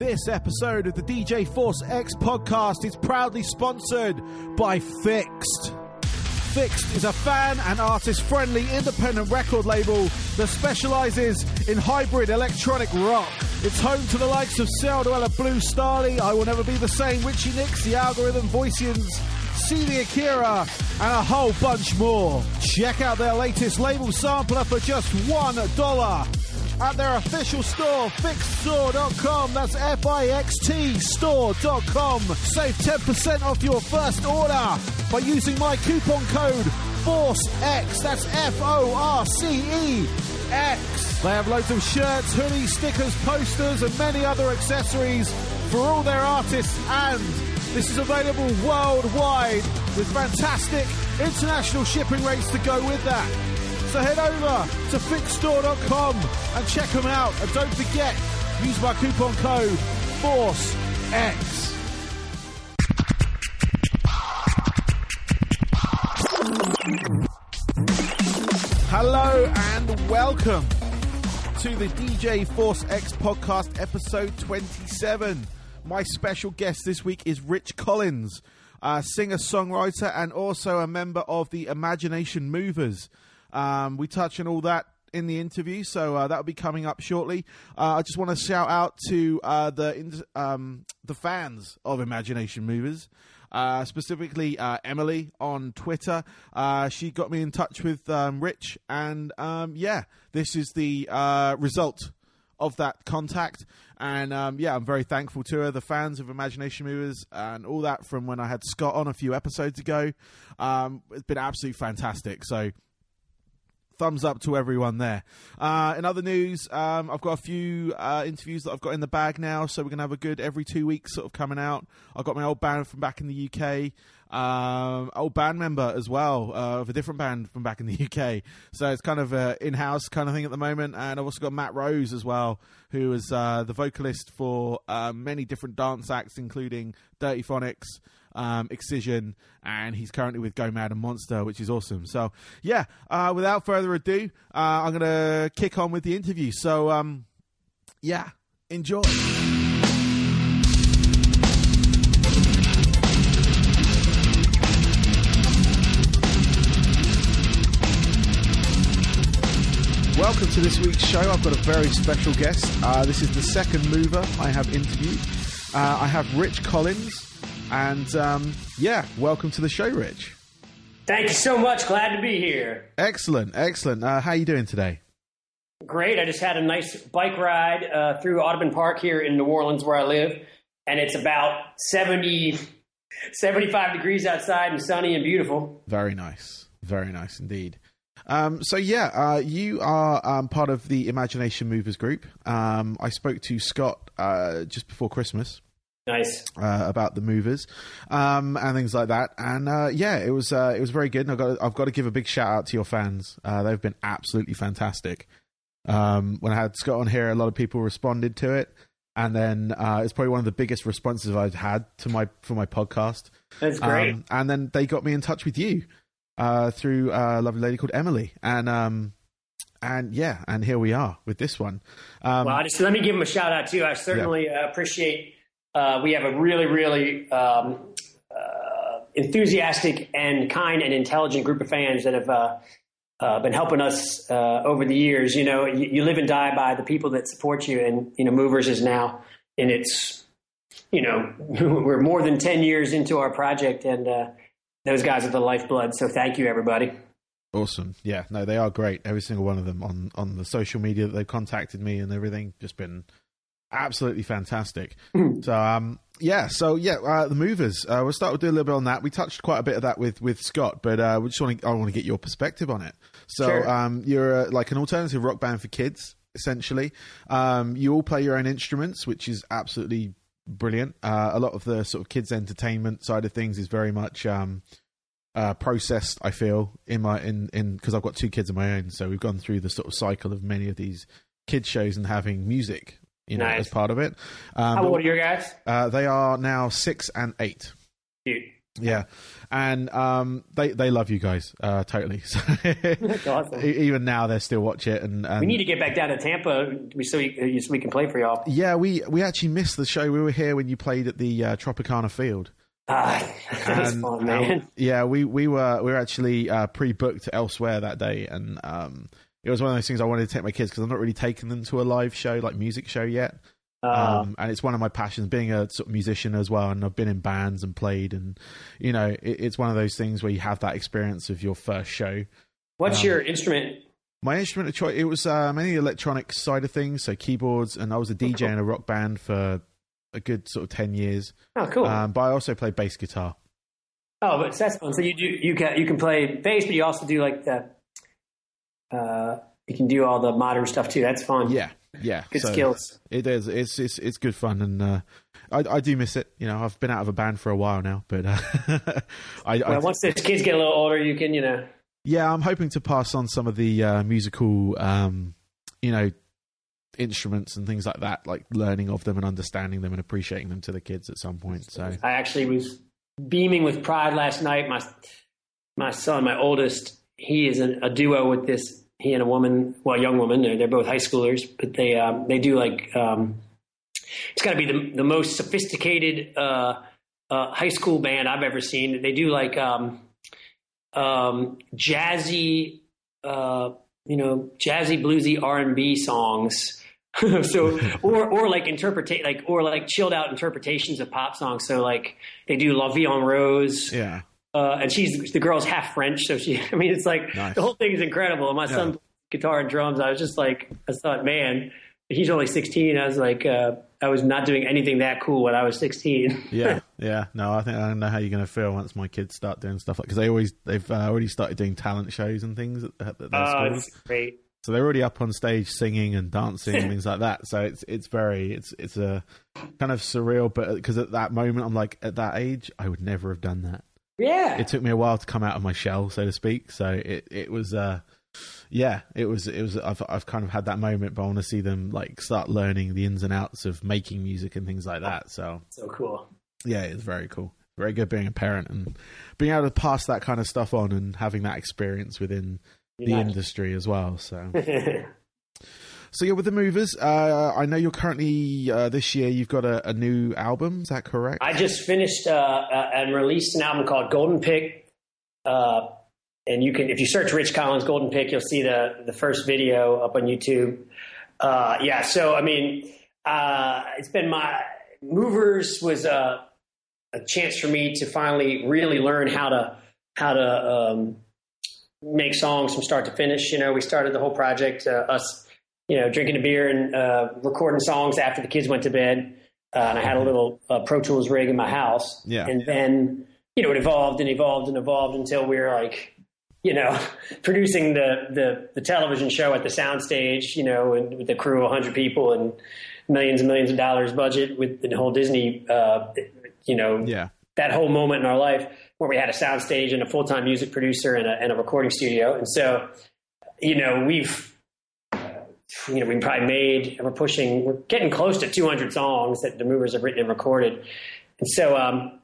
This episode of the DJ Force X podcast is proudly sponsored by FiXT. FiXT is a fan and artist friendly independent record label that specializes in hybrid electronic rock. It's home to the likes of Celldweller, Blue Stahli, I Will Never Be the Same, Richie Nix, The Algorithm, Voicians, CD Akira, and a whole bunch more. Check out their latest label sampler for just $1 at their official store, fixtstore.com. That's F I X T store.com. Save 10% off your first order by using my coupon code FORCEX. That's F O R C E X. They have loads of shirts, hoodies, stickers, posters, and many other accessories for all their artists and this is available worldwide with fantastic international shipping rates to go with that. So head over to fixtstore.com and check them out. And don't forget, use my coupon code FORCEX. Hello and welcome to the DJ Force X podcast, episode 27. My special guest this week is Rich Collins, a singer songwriter and also a member of the Imagination Movers. Um, we touch on all that in the interview, so uh, that'll be coming up shortly. Uh, I just want to shout out to uh, the um, the fans of Imagination Movers. Uh, specifically, uh, Emily on Twitter. Uh, she got me in touch with um, Rich, and um, yeah, this is the result of that contact. And um, yeah, I'm very thankful to her, the fans of Imagination Movers, and all that from when I had Scott on a few episodes ago. Um, it's been absolutely fantastic. So thumbs up to everyone there. Uh, in other news, um, I've got a few uh, interviews that I've got in the bag now, so we're going to have a good every two weeks sort of coming out. I've got my old band from back in the UK, um, old band member as well uh, of a different band from back in the UK. So it's kind of an in house kind of thing at the moment. And I've also got Matt Rose as well, who is uh, the vocalist for uh, many different dance acts, including Dirtyphonics um, Excision, and he's currently with Go Mad and Monster, which is awesome. So, yeah, uh, without further ado, uh, I'm going to kick on with the interview. So, um, yeah, enjoy. Welcome to this week's show. I've got a very special guest. Uh, this is the second mover I have interviewed. Uh, I have Rich Collins, and um, yeah, welcome to the show, Rich. Thank you so much. Glad to be here. Excellent, excellent. Uh, how are you doing today? Great. I just had a nice bike ride uh, through Audubon Park here in New Orleans, where I live, and it's about 70, 75 degrees outside and sunny and beautiful. Very nice. Very nice indeed. Um, so yeah, uh, you are um, part of the Imagination Movers group. Um, I spoke to Scott uh, just before Christmas, Nice uh, about the movers um, and things like that. And uh, yeah, it was uh, it was very good. And I've got I've got to give a big shout out to your fans. Uh, they've been absolutely fantastic. Um, when I had Scott on here, a lot of people responded to it, and then uh, it's probably one of the biggest responses I've had to my for my podcast. That's great. Um, and then they got me in touch with you uh, through a lovely lady called Emily, and um, and yeah, and here we are with this one. Um, well, just let me give them a shout out too. I certainly yeah. appreciate uh, we have a really, really um, uh, enthusiastic and kind and intelligent group of fans that have uh, uh been helping us uh, over the years. You know, you, you, live and die by the people that support you, and you know, Movers is now in its, you know, we're more than ten years into our project, and uh, those guys are the lifeblood. So thank you, everybody. Awesome. Yeah, no, they are great. Every single one of them on on the social media that they've contacted me and everything, just been absolutely fantastic. Hmm. so um, yeah, so yeah, uh, the movers. Uh, we'll start with do a little bit on that. We touched quite a bit of that with with Scott, but uh, we just want to I want to get your perspective on it. So sure. um, you're like an alternative rock band for kids, essentially. Um, you all play your own instruments, which is absolutely brilliant. Uh, a lot of the sort of kids entertainment side of things is very much. Um, uh, processed, I feel in my in in because I've got two kids of my own, so we've gone through the sort of cycle of many of these kids shows and having music you know, nice. as part of it. Um, How old are your guys? Uh, they are now six and eight. Cute. Yeah, and um, they they love you guys uh, totally. So awesome. even now, they still watch it, and, and We need to get back down to Tampa so we, so we can play for y'all. yeah, we we actually missed the show. We were here when you played at the uh, Tropicana Field. Ah, that was fun, um, man. yeah, we we were we were actually uh, pre-booked elsewhere that day, and um, it was one of those things I wanted to take my kids because I'm not really taking them to a live show like music show yet. Uh, um, and it's one of my passions, being a sort of musician as well. And I've been in bands and played, and you know, it, it's one of those things where you have that experience of your first show. what's um, your instrument? My instrument of choice, it was uh, mainly electronic side of things, so keyboards, and I was a DJ cool. in a rock band for a good sort of ten years. Oh, cool. Um, but I also play bass guitar. oh, but that's fun. So you do you can you can play bass, but you also do like the uh, you can do all the modern stuff too. That's fun. Yeah, yeah, good so skills. It is. It's it's it's good fun, and uh, I I do miss it. You know, I've been out of a band for a while now, but uh, I, I once the kids get a little older, you can you know. Yeah, I'm hoping to pass on some of the uh, musical, um, you know, instruments and things like that, like learning of them and understanding them and appreciating them to the kids at some point. So, I actually was beaming with pride last night. My my son, my oldest, he is an, a duo with this. He and a woman, well, young woman. They're, they're both high schoolers, but they um, they do like um, it's got to be the the most sophisticated uh, uh, high school band I've ever seen. They do like um, um, jazzy, uh, you know, jazzy bluesy R and B songs. so or or like interpretate like or like chilled out interpretations of pop songs. So like they do La Vie en Rose, yeah, uh, and she's the girl's half French, so she. I mean, it's like Nice. the whole thing is incredible. And my son Yeah. plays guitar and drums. I was just like, I thought, man, he's only 16. I was like, uh, I was not doing anything that cool when I was 16. yeah, yeah. No, I think I don't know how you're going to feel once my kids start doing stuff like because they always they've uh, already started doing talent shows and things at, at their Oh, schools. great. So they're already up on stage singing and dancing and things like that. So it's it's very it's it's a kind of surreal, but because at that moment I'm like at that age I would never have done that. Yeah. it took me a while to come out of my shell, so to speak. So it it was uh yeah, it was it was I've I've kind of had that moment, but I want to see them like start learning the ins and outs of making music and things like that. So so cool. yeah, it's very cool. Very good being a parent and being able to pass that kind of stuff on and having that experience within the industry as well. So so yeah, with the movers, uh, I know you're currently uh, this year you've got a, a new album. Is that correct? I just finished uh, uh, and released an album called Golden Pick. Uh, and you can, if you search Rich Collins Golden Pick, you'll see the the first video up on YouTube. Uh, yeah, so I mean, it's been my Movers was a, a chance for me to finally really learn how to how to um, make songs from start to finish. You know, we started the whole project us, you know, drinking a beer and uh, recording songs after the kids went to bed. Uh, and I had a little uh, Pro Tools rig in my house. Yeah. And then, you know, it evolved and evolved and evolved until we were like, you know, producing the, the, the television show at the soundstage, you know, and with the crew of 100 people and millions and millions of dollars budget with the whole Disney, uh, you know, yeah, that whole moment in our life where we had a soundstage and a full time music producer and a, and a recording studio. And so, you know, we've, you know, we probably made, we're pushing, we're getting close to 200 songs that the movers have written and recorded. And so, um,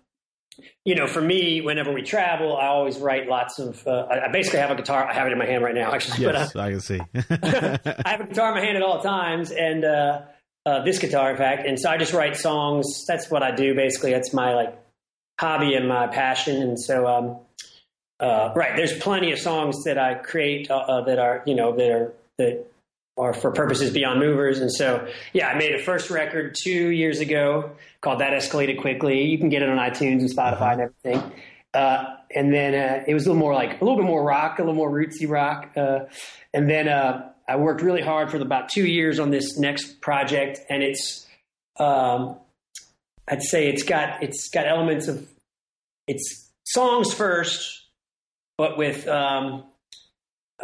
you know, for me, whenever we travel, I always write lots of. Uh, I basically have a guitar. I have it in my hand right now, actually. But, uh, yes, I can see. I have a guitar in my hand at all times, and uh, uh, this guitar, in fact. And so I just write songs. That's what I do. Basically, that's my like hobby and my passion. And so, um, uh, right, there's plenty of songs that I create uh, uh, that are you know that are that are for purposes beyond movers. And so, yeah, I made a first record two years ago called That Escalated Quickly. You can get it on iTunes and Spotify and everything. Uh, and then uh, it was a little more like a little bit more rock, a little more rootsy rock. Uh, and then uh, I worked really hard for about two years on this next project, and it's um, I'd say it's got it's got elements of it's songs first, but with um,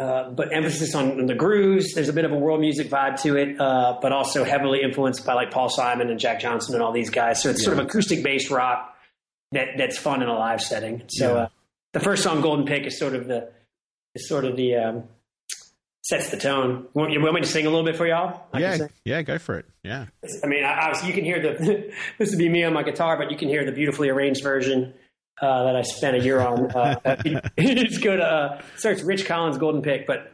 uh, but emphasis on the grooves. There's a bit of a world music vibe to it, uh, but also heavily influenced by like Paul Simon and Jack Johnson and all these guys. So it's sort of acoustic based rock that that's fun in a live setting. So Yeah. uh, the first song, Golden Pick, is sort of the is sort of the um, sets the tone. Want, you want me to sing a little bit for y'all? I yeah, yeah, go for it. Yeah, I mean, I, obviously you can hear the this would be me on my guitar, but you can hear the beautifully arranged version uh, that I spent a year on. Uh, just go to uh, search Rich Collins Golden Pick, but.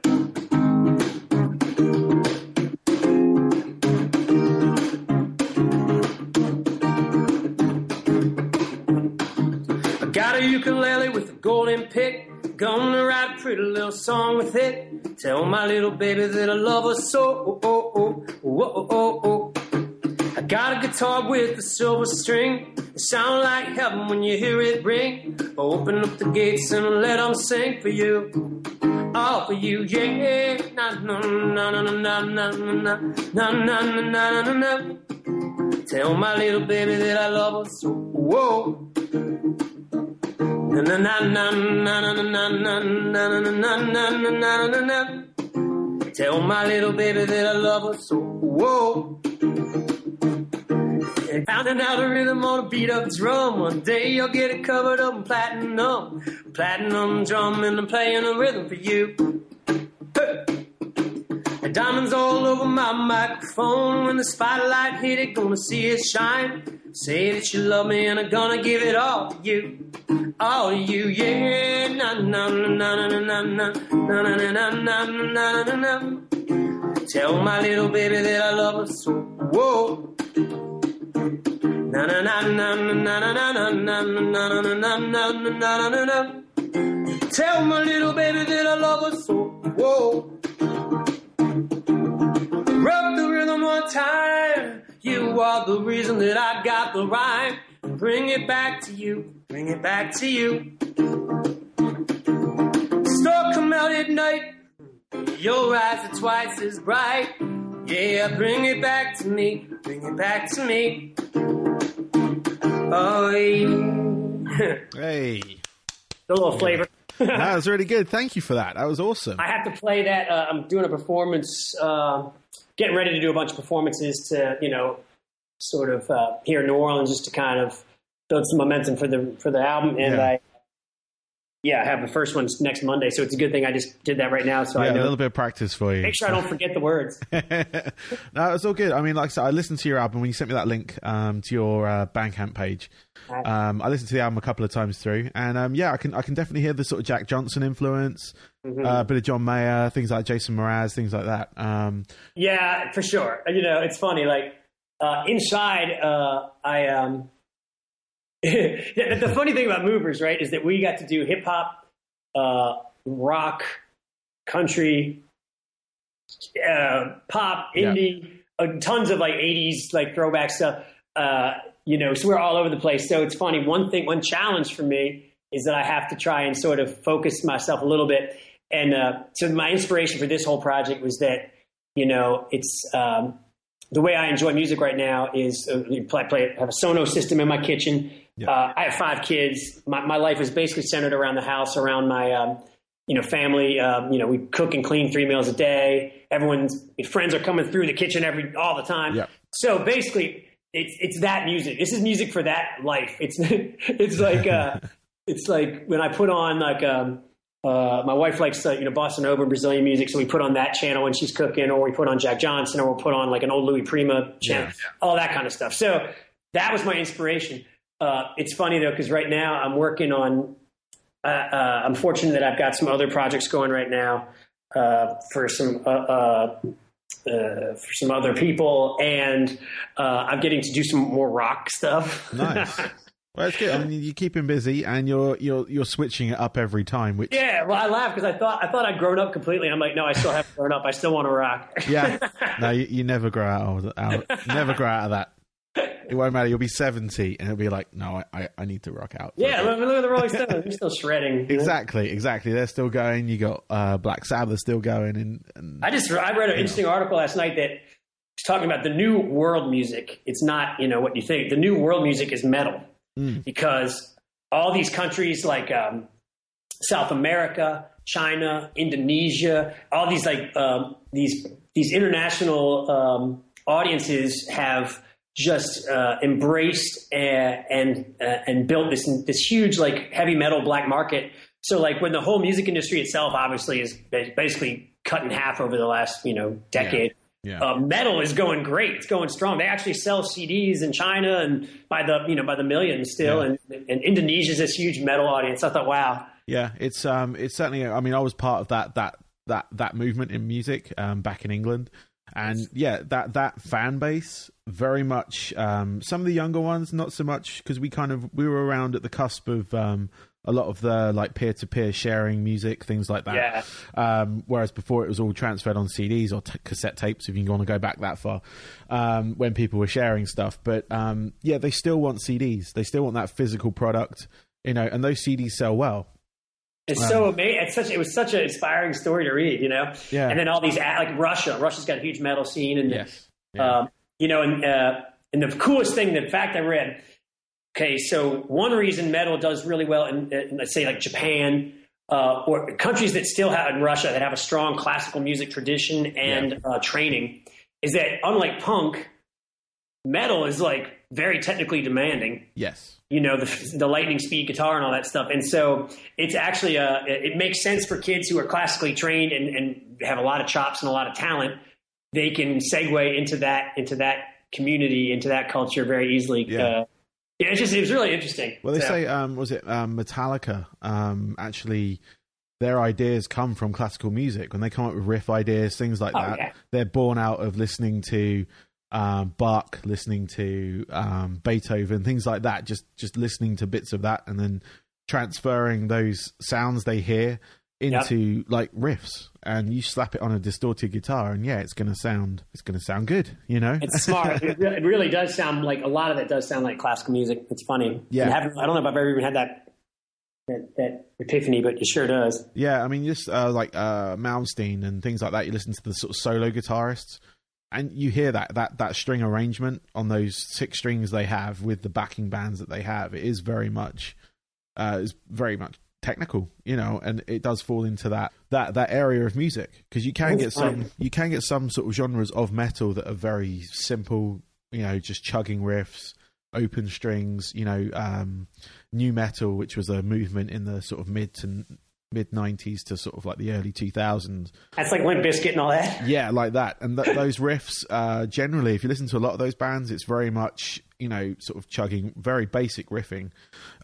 I got a ukulele with a golden pick. Gonna write a pretty little song with it. Tell my little baby that I love her so. Oh, oh, oh, oh, oh, oh. I got a guitar with a silver string. It sound like heaven when you hear it ring. Open up the gates and let them sing for you. All for you, yeah. Na na na na na na na na na na na na. Tell my little baby that I love her so. Whoa. Na na na na na na na na na na na na na na. Tell my little baby that I love her so. Whoa. And pounding out a rhythm on a beat up drum. One day you'll get it covered up in platinum. Platinum drum and I'm playing a rhythm for you. Hey. Diamonds all over my microphone. When the spotlight hit it, gonna see it shine. Say that you love me and I'm gonna give it all to you. All to you, yeah. Na na na na na na na na na na na na na. Tell my little baby that I love her so. Whoa. Tell my little baby that I love her so. Whoa. Rub the rhythm one time. You are the reason that I got the rhyme. Bring it back to you. Bring it back to you. Star come out at night. Your eyes are twice as bright. Yeah, bring it back to me. Bring it back to me. Yeah. Hey. a little flavor. that was really good. Thank you for that. That was awesome. I have to play that. Uh, I'm doing a performance, uh, getting ready to do a bunch of performances to, you know, sort of uh, here in New Orleans, just to kind of build some momentum for the for the album. And Yeah. I, yeah, I have the first one next Monday, so it's a good thing I just did that right now, so yeah, I a know. little bit of practice for you. Make sure I don't forget the words. no, it's all good. I mean, like I said, I listened to your album when you sent me that link um, to your uh, Bandcamp page. Um, I listened to the album a couple of times through, and um, yeah, I can I can definitely hear the sort of Jack Johnson influence, Mm-hmm. uh, a bit of John Mayer, things like Jason Mraz, things like that. Um, Yeah, for sure. You know, it's funny. Like uh, inside, uh, I um, yeah, the, funny thing about Movers, right, is that we got to do hip hop, uh, rock, country, uh, pop, Yeah. indie, uh, tons of like '80s like throwback stuff. Uh, you know, so we're all over the place. So it's funny. One thing, one challenge for me is that I have to try and sort of focus myself a little bit. And uh, so my inspiration for this whole project was that you know it's um, the way I enjoy music right now is uh, play, play have a Sonos system in my kitchen. Yeah. Uh, I have five kids. My, my life is basically centered around the house, around my um, you know family. Um, you know, we cook and clean three meals a day. Everyone's friends are coming through the kitchen every all the time. Yeah. So basically, it's it's that music. This is music for that life. It's it's like uh, it's like when I put on like um, uh, my wife likes uh, you know bossa nova and Brazilian music, so we put on that channel when she's cooking, or we put on Jack Johnson, or we'll put on like an old Louis Prima channel, Yeah. all that kind of stuff. So that was my inspiration. Uh, it's funny though because right now I'm working on. Uh, uh, I'm fortunate that I've got some other projects going right now uh, for some uh, uh, uh, for some other people, and uh, I'm getting to do some more rock stuff. nice. well, it's good. I mean, you keep him busy, and you're you're you're switching it up every time. Which yeah, well, I laugh because I thought I thought I'd grown up completely. I'm like, no, I still haven't grown up. I still want to rock. yeah, no, you, you never grow out of out, never grow out of that. It won't matter. You'll be seventy, and it'll be like, no, I, I, I need to rock out. yeah, look, look at the Rolling Stones. They're still shredding. you know? Exactly, exactly. They're still going. You got uh, Black Sabbath still going, and, and I just I read an interesting article last night that was talking about the new world music. It's not you know what you think. The new world music is metal because all these countries like um, South America, China, Indonesia, all these like um, these these international um, audiences have just uh, embraced and and, uh, and built this this huge like heavy metal black market. So like when the whole music industry itself obviously is basically cut in half over the last you know decade. Yeah. Uh, metal is going great. It's going strong. They actually sell CDs in China and by the you know by the millions still. Yeah. And, and Indonesia's this huge metal audience. I thought, wow, Yeah, it's um, it's certainly. I mean, I was part of that that that that movement in music um, back in England, and yeah, that that fan base very much. Um, some of the younger ones, not so much, because we kind of we were around at the cusp of um, a lot of the like peer to peer sharing music, things like that. Yeah. Um, whereas before it was all transferred on CDs or t- cassette tapes, if you want to go back that far, um, when people were sharing stuff. But um, yeah, they still want CDs. They still want that physical product, you know, and those CDs sell well. It's so amazing. It's such. It was such an inspiring story to read, you know. Yeah. And then all these like Russia. Russia's got a huge metal scene, and Yes. Yeah. um, you know, and uh, and the coolest thing, the fact I read. Okay, so one reason metal does really well in, in let's say like Japan uh, or countries that still have in Russia that have a strong classical music tradition and uh, training is that unlike punk, metal is like very technically demanding yes. you know the, the lightning speed guitar and all that stuff and so it's actually uh it makes sense for kids who are classically trained and, and have a lot of chops and a lot of talent they can segue into that into that community into that culture very easily Yeah. uh, yeah it's just it was really interesting Well, they So- say, um, was it um, Metallica? Um, actually, their ideas come from classical music. When they come up with riff ideas, things like Oh, that, yeah. they're born out of listening to um, Bach, listening to um, Beethoven, things like that. Just just listening to bits of that, and then transferring those sounds they hear into like riffs. And you slap it on a distorted guitar, and yeah, it's gonna sound it's gonna sound good. You know, it's smart. It really, it really does sound like a lot of it does sound like classical music. It's funny. Yeah. I, I don't know if I've ever even had that that, that epiphany, but it sure does. Yeah, I mean, just uh, like uh, Malmsteen and things like that. You listen to the sort of solo guitarists, and you hear that that that string arrangement on those six strings they have with the backing bands that they have. It is very much, uh, is very much technical, you know, and it does fall into that that that area of music because you can get some you can get some sort of genres of metal that are very simple, you know, just chugging riffs. Open strings, you know, um, new metal, which was a movement in the sort of mid to mid '90s to sort of like the early 2000s. That's like Limp Bizkit and all that. Yeah, like that. And th- those riffs, uh, generally, if you listen to a lot of those bands, it's very much you know sort of chugging, very basic riffing,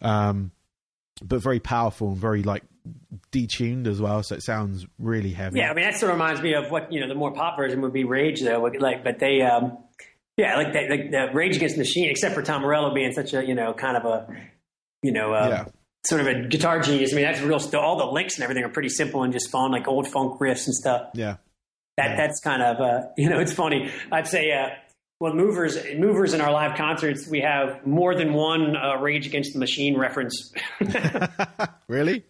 um, but very powerful and very like detuned as well. So it sounds really heavy. Yeah, I mean that sort of reminds me of what you know. The more pop version would be Rage, though. Like, but they, um, yeah, like they, like the Rage Against the Machine, except for Tom Morello being such a you know kind of a you know uh, Yeah. Sort of a guitar genius. I mean that's real. All the licks and everything are pretty simple and just fun, like old funk riffs and stuff. yeah, That that's kind of uh, you know it's funny. I'd say. Uh, well, movers, movers in our live concerts, we have more than one uh, Rage Against the Machine reference. really.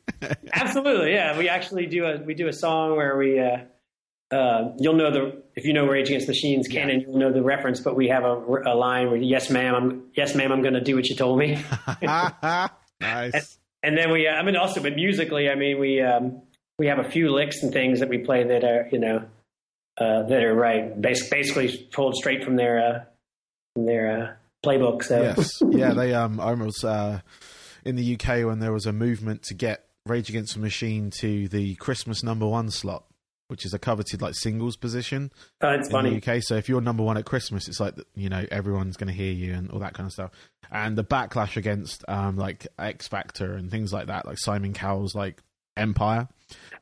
Absolutely, yeah. We actually do a we do a song where we uh, uh, you'll know the if you know Rage Against the Machines canon, you'll know the reference. But we have a, a line where yes, ma'am, I'm yes, ma'am, I'm going to do what you told me. nice. and then we, uh, I mean, also, but musically, I mean, we um, we have a few licks and things that we play that are you know uh, that are right, bas- basically pulled straight from their uh, from their uh, playbook. So yes, yeah. They um, I was uh, in the UK when there was a movement to get Rage Against the Machine to the Christmas number one slot, which is a coveted like singles position Oh, it's in funny. the UK. So if you're number one at Christmas, it's like you know everyone's going to hear you and all that kind of stuff. And the backlash against um, like X Factor and things like that, like Simon Cowell's like Empire.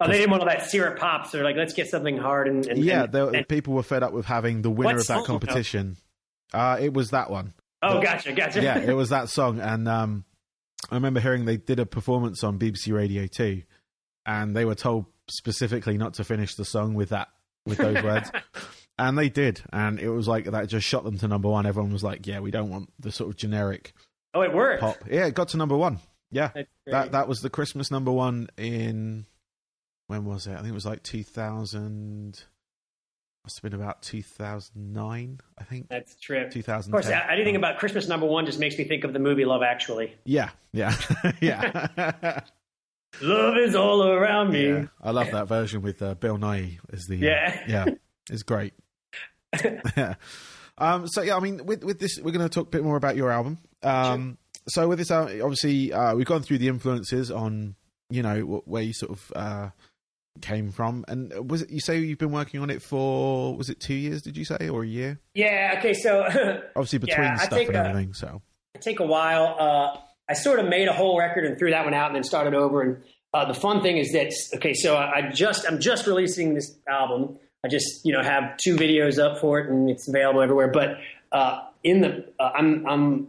Oh, they didn't want all that syrup pops. They're like, let's get something hard and, and Yeah, and- and- people were fed up with having the winner of that competition. Uh, it was that one. oh, gotcha, gotcha. yeah, it was that song, and um, I remember hearing they did a performance on BBC Radio Two, and they were told specifically not to finish the song with that with those words, and they did, and it was like that just shot them to number one. Everyone was like, "Yeah, we don't want the sort of generic oh, it worked. pop." Yeah, it got to number one. Yeah, that that was the Christmas number one in when was it? I think it was like two thousand. Must have been about two thousand nine. I think That's true. trip. two thousand. Of course, anything about Christmas number one just makes me think of the movie Love Actually. Yeah, yeah, yeah. Love is all around me. Yeah, I love that version with uh, Bill Nighy as the Yeah. yeah, it's great. yeah. um, so yeah, I mean, with with this, we're going to talk a bit more about your album. Um, so with this, uh, obviously, uh, we've gone through the influences on you know wh- where you sort of uh, came from. And was it you say you've been working on it for was it two years? Did you say or a year? Yeah. Okay. So obviously between yeah, stuff and everything. So it take a while. I sort of made a whole record and threw that one out and then started over. And uh, the fun thing is that okay, so I, I just I'm just releasing this album. I just you know have two videos up for it and it's available everywhere. But uh, in the uh, I'm I'm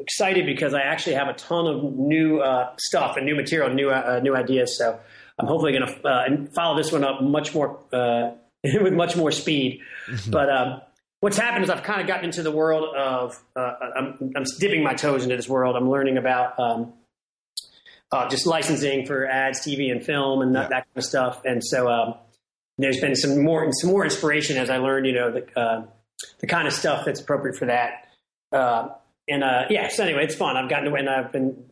excited because I actually have a ton of new uh, stuff and new material, new uh, new ideas. So I'm hopefully going to uh, follow this one up much more uh, with much more speed. Mm-hmm. But um, what's happened is I've kind of gotten into the world of uh, I'm, I'm, dipping my toes into this world. I'm learning about um, uh, just licensing for ads, TV, and film, and that, yeah. that kind of stuff. And so um, there's been some more some more inspiration as I learned, you know, the the kind of stuff that's appropriate for that and uh, yeah, so anyway, it's fun. I've gotten to, and I've been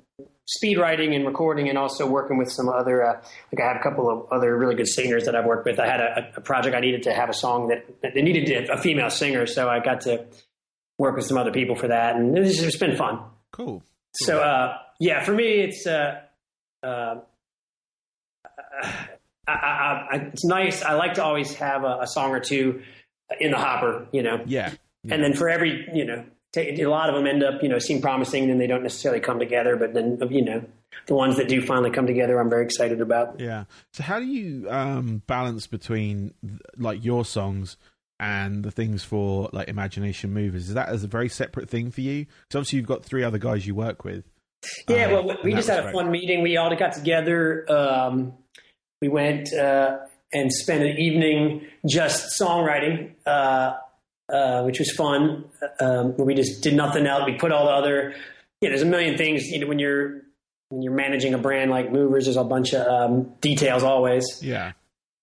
speed writing and recording and also working with some other, uh, like I have a couple of other really good singers that I've worked with. I had a, a project I needed to have a song that, that they needed a female singer. So I got to work with some other people for that. And it's, it's been fun. Cool. cool. So, uh, yeah, for me, it's, uh, uh, I, I, I, it's nice. I like to always have a, a, song or two in the hopper, you know? Yeah. yeah. And then for every, you know, a lot of them end up, you know, seem promising, and then they don't necessarily come together. But then, you know, the ones that do finally come together, I'm very excited about. Yeah. So, how do you um, balance between like your songs and the things for like Imagination Movers? Is that as a very separate thing for you? Because obviously, you've got three other guys you work with. Yeah. Uh, well, we just had a fun meeting. We all got together. Um, we went uh, and spent an evening just songwriting. Uh, uh, which was fun. Um, we just did nothing else. We put all the other, yeah, there's a million things, you know, when you're, when you're managing a brand like Movers, there's a bunch of um, details always. Yeah.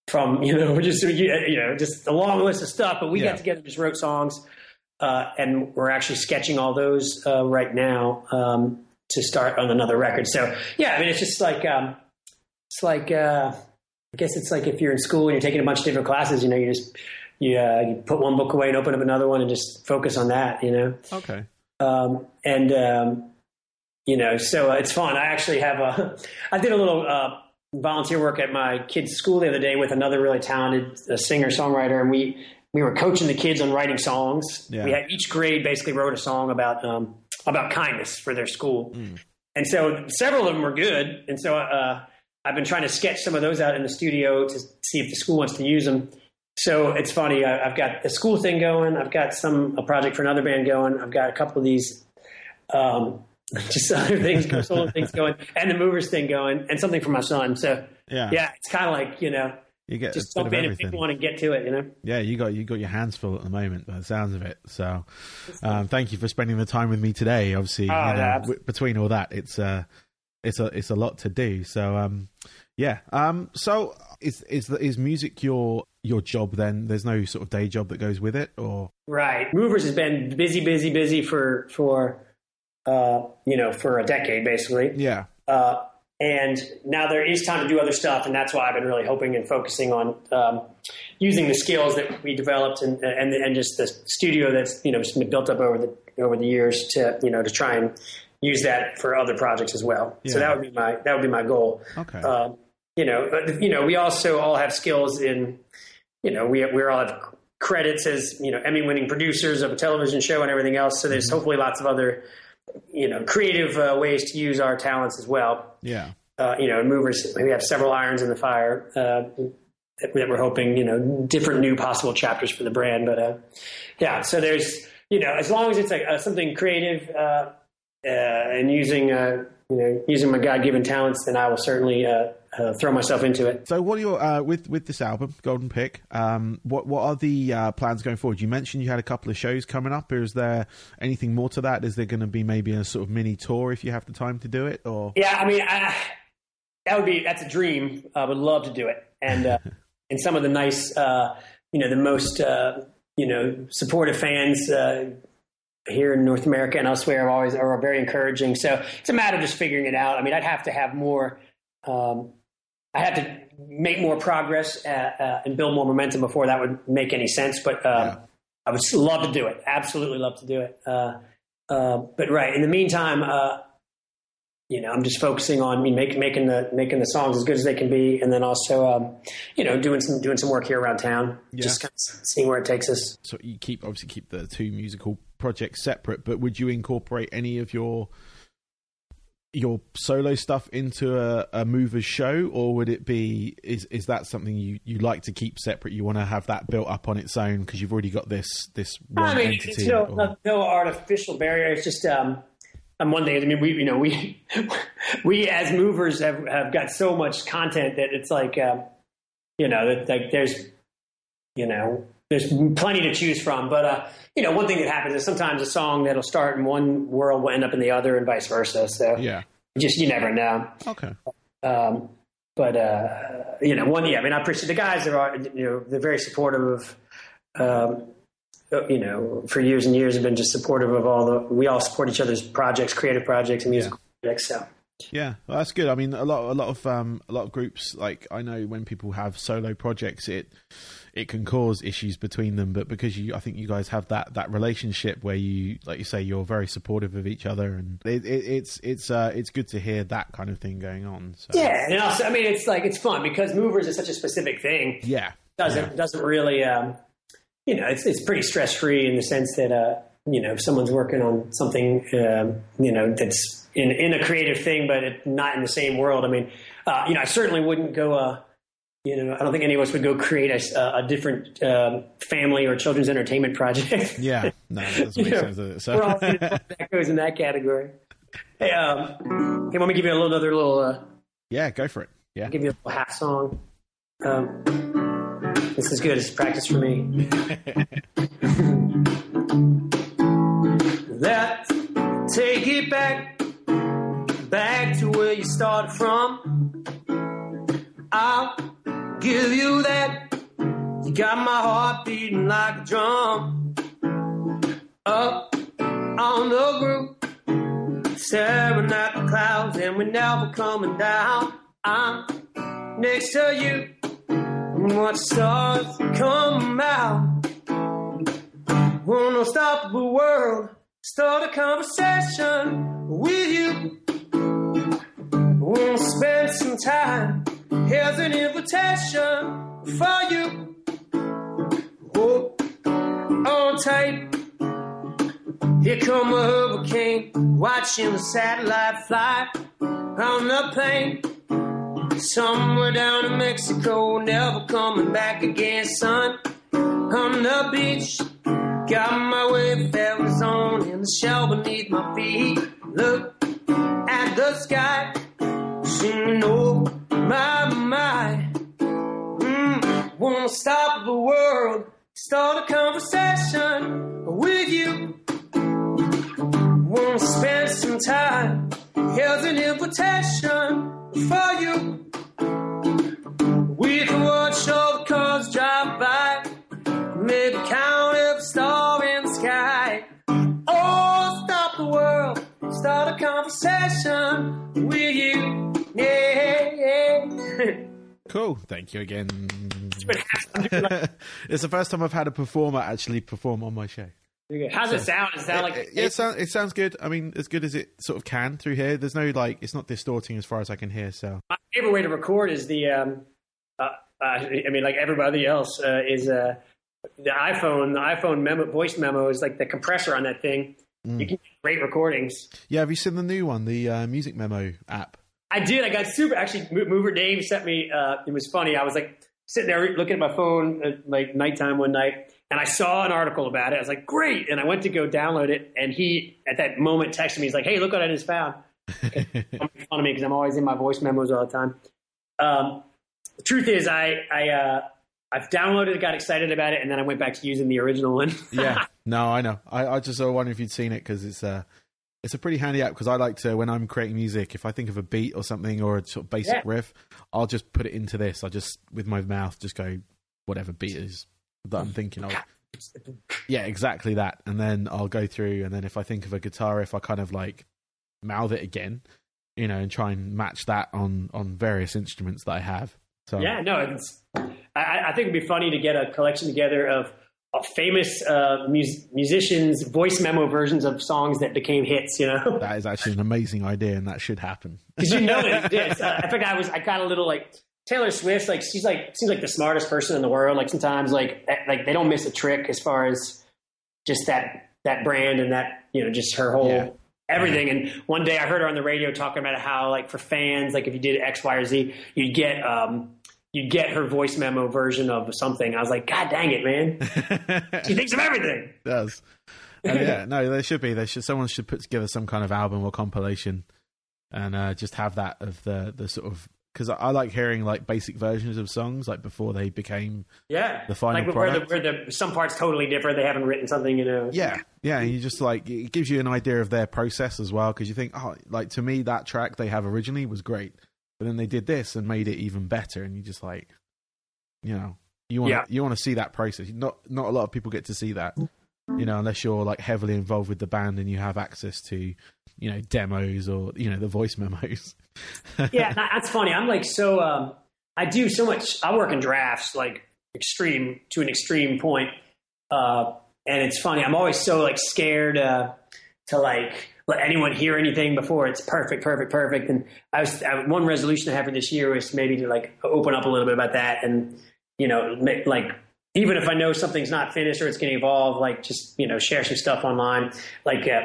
From, you know, just, you know, just a long list of stuff, but we yeah. got together, just wrote songs. Uh, and we're actually sketching all those uh, right now um, to start on another record. So yeah, I mean, it's just like um, it's like uh, I guess it's like if you're in school and you're taking a bunch of different classes, you know, you just you, uh, you put one book away and open up another one and just focus on that, you know? Okay. Um, and, um, you know, so uh, it's fun. I actually have a, I did a little, uh, volunteer work at my kids' school the other day with another really talented uh, singer songwriter, and we we were coaching the kids on writing songs. Yeah. We had each grade basically wrote a song about um, about kindness for their school, mm. and so several of them were good. And so uh, I've been trying to sketch some of those out in the studio to see if the school wants to use them. So it's funny. I, have got a school thing going. I've got some a project for another band going. I've got a couple of these, um, just other things, solo things going, and the movers thing going, and something for my son. So yeah, yeah, it's kind of like you know, you get just jump in if people want to get to it. You know. Yeah, you got you got your hands full at the moment, by the sounds of it. So, um, thank you for spending the time with me today. Obviously, oh, you know, yeah, w- between all that, it's uh, it's a it's a lot to do. So, um, yeah. Um, so is is is music your your job then? There's no sort of day job that goes with it or? Right. Movers has been busy busy busy for for uh you know for a decade basically. Yeah. Uh and now there is time to do other stuff and that's why i've been really hoping and focusing on um, using the skills that we developed and, and and just the studio that's you know just been built up over the over the years to you know to try and use that for other projects as well. Yeah. so that would be my that would be my goal. Okay. Um, you know, you know, we also all have skills in you know, we we all have credits as you know Emmy winning producers of a television show and everything else. So there's mm-hmm. hopefully lots of other you know creative uh, ways to use our talents as well. Yeah. Uh, you know, movers. We have several irons in the fire uh, that, that, we're hoping you know different new possible chapters for the brand. But uh, yeah, so there's you know as long as it's like uh, something creative uh, and using you know using my God given talents, then I will certainly uh, throw myself into it. So, what are your uh, with with this album, Golden Pick? Um, what what are the uh, plans going forward? You mentioned you had a couple of shows coming up. Is there anything more to that? Is there going to be maybe a sort of mini tour if you have the time to do it? Or yeah, I mean, I, that would be that's a dream. I would love to do it, and uh, and some of the nice, uh, you know, the most uh, you know supportive fans here in North America and elsewhere are always are very encouraging. So it's a matter of just figuring it out. I mean, I'd have to have more. Um, I had to make more progress uh, uh, and build more momentum before that would make any sense. But um, yeah. I would love to do it. Absolutely love to do it. Uh, uh but right in the meantime, uh, you know, I'm just focusing on me making making the making the songs as good as they can be, and then also, um, you know, doing some doing some work here around town, Yeah. just kind of seeing where it takes us. So you keep obviously keep the two musical projects separate, but would you incorporate any of your your solo stuff into a, a movers show, or would it be is is that something you, you like to keep separate? You want to have that built up on its own because you've already got this this one I mean, entity. it's no, or- no, no artificial barrier. It's just um, on one thing. I mean, we you know we we as movers have have got so much content that it's like um, you know that like there's you know there's plenty to choose from. But uh, you know, one thing that happens is sometimes a song that'll start in one world will end up in the other, and vice versa. So yeah. just you never know. Okay. Um, but uh, you know, one yeah. I mean, I appreciate the guys that are you know they're very supportive of. Um, you know, for years and years have been just supportive of all the. We all support each other's projects, creative projects, and musical projects. So Yeah, well, that's good. I mean, a lot, a lot of, um, a lot of groups. Like I know when people have solo projects, it it can cause issues between them. But because you, I think you guys have that that relationship where you, like you say, you're very supportive of each other, and it, it, it's it's uh, it's good to hear that kind of thing going on. So, yeah, and also, I mean, it's like it's fun because movers is such a specific thing. yeah, Doesn't doesn't really, um, you know, it's it's pretty stress free in the sense that uh, you know, if someone's working on something, um, you know, that's in in a creative thing, but it, not in the same world. I mean, uh, you know, I certainly wouldn't go. Uh, you know, I don't think any of us would go create a, a different um, family or children's entertainment project. yeah. No, that doesn't make sense. So, We're all that goes in that category. Hey, um, hey, let me give you a little another little. Uh, yeah, go for it. Yeah, give you a little half song. Um, this is good. It's practice for me. Back, back to where you started from. I'll give you that. You got my heart beating like a drum. Up on the roof, staring at the clouds, and we're never coming down. I'm next to you. and Watch stars come out. One unstoppable world. Start a conversation with you. Wanna spend some time. Here's an invitation for you. Oh, Hold on tight. Here come a hurricane. Watching the satellite fly on the plane. Somewhere down in Mexico, never coming back again, son. On the beach, got my way wayfarers on in the shell beneath my feet. Look at the sky, singing over my mind. Mm, wanna stop the world, start a conversation with you. Wanna spend some time. Here's an invitation for you. We can watch all Start a conversation with you. Yeah, cool. Thank you again. it's the first time I've had a performer actually perform on my show. How's it sound? It sound like It- it, sound, it sounds good. I mean, as good as it sort of can through here. There's no like, it's not distorting as far as I can hear. So my favorite way to record is the um, uh, uh, I mean, like everybody else, uh, is uh, the iPhone. The iPhone memo, voice memo is like the compressor on that thing. You can great recordings. yeah, have you seen the new one, the uh, Music Memo app? I did. I got super. Actually, Mover Dave sent me. Uh, it was funny. I was like sitting there looking at my phone at like nighttime one night, and I saw an article about it. I was like, great. And I went to go download it, and he at that moment texted me. He's like, hey, look what I just found. Fun of me because I'm always in my voice memos all the time. Um, the truth is, I I uh, I've downloaded it, got excited about it, and then I went back to using the original one. yeah, no, I know. I, I just wonder if you'd seen it because it's a it's a pretty handy app. Because I like to when I'm creating music, if I think of a beat or something or a sort of basic Yeah. riff, I'll just put it into this. I just with my mouth just go whatever beat is that I'm thinking of. Yeah, exactly that. And then I'll go through, and then if I think of a guitar riff, I kind of like mouth it again, you know, and try and match that on on various instruments that I have. So Yeah, no, it's. I, I think it'd be funny to get a collection together of famous uh, mus- musicians' voice memo versions of songs that became hits. You know, that is actually an amazing idea, and that should happen. Because you know it. Uh, I think I was I got a little like Taylor Swift. Like she's like seems like the smartest person in the world. Like sometimes like like they don't miss a trick as far as just that that brand and that you know just her whole. Yeah. Everything and one day I heard her on the radio talking about how like for fans like if you did X Y or Z you'd get um, you'd get her voice memo version of something. I was like, God dang it, man! she thinks of everything. Does. And yeah, no, there should be. There should someone should put together some kind of album or compilation, and uh, just have that of the the sort of because I, I, like hearing like basic versions of songs like before they became yeah the final like product. Where the, where the some parts totally different. They haven't written something, you know. Yeah, yeah, and you just like it gives you an idea of their process as well because you think oh like to me that track they have originally was great but then they did this and made it even better, and you just like, you know, you want yeah. you want to see that process. Not not a lot of people get to see that, you know, unless you're like heavily involved with the band and you have access to, you know, demos or you know the voice memos. yeah, that's funny. I'm like so. Um, I do so much. I work in drafts, like extreme to an extreme point. Uh, and it's funny. I'm always so like scared uh, to like let anyone hear anything before it's perfect, perfect, perfect. And I was I, one resolution I have for this year was maybe to like open up a little bit about that, and you know, make, like even if I know something's not finished or it's going to evolve, like just you know, share some stuff online. Like uh,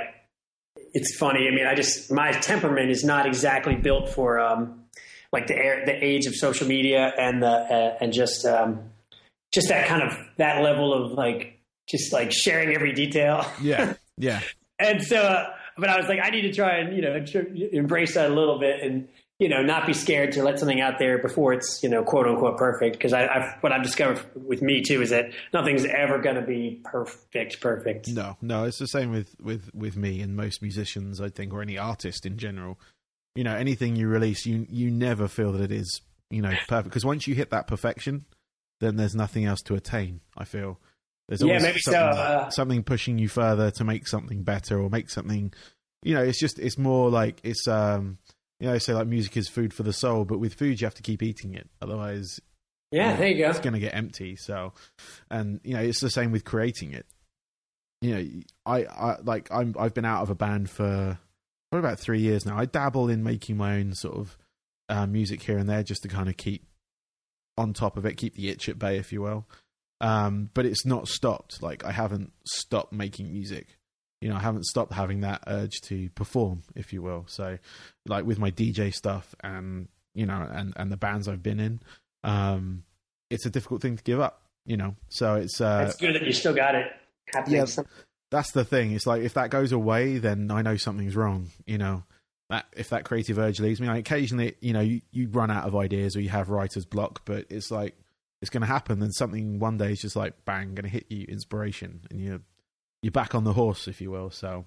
it's funny. I mean, I just my temperament is not exactly built for um, like the the age of social media and the uh, and just um, just that kind of that level of like just like sharing every detail. Yeah, yeah. And so. Uh, but I was like, I need to try and you know embrace that a little bit and you know not be scared to let something out there before it's you know quote unquote perfect because I I've, what I've discovered with me too is that nothing's ever going to be perfect perfect. No, no, it's the same with with with me and most musicians I think or any artist in general. You know, anything you release, you you never feel that it is you know perfect because once you hit that perfection, then there's nothing else to attain. I feel. There's yeah, maybe something, so. Uh, something pushing you further to make something better or make something. You know, it's just it's more like it's um you know, they say like music is food for the soul, but with food you have to keep eating it, otherwise. Yeah, you know, there you go. It's going to get empty. So, and you know, it's the same with creating it. You know, I, I like I'm I've been out of a band for for about three years now. I dabble in making my own sort of uh, music here and there just to kind of keep on top of it, keep the itch at bay, if you will. Um, but it's not stopped. Like I haven't stopped making music. You know, I haven't stopped having that urge to perform, if you will. So, like with my DJ stuff and you know, and and the bands I've been in, um, it's a difficult thing to give up. You know, so it's uh, it's good that you still got it. Yeah, that's the thing. It's like if that goes away, then I know something's wrong. You know, that if that creative urge leaves me, I occasionally, you know, you, you run out of ideas or you have writer's block, but it's like it's going to happen. Then something one day is just like bang, going to hit you, inspiration, and you're you're back on the horse, if you will. So,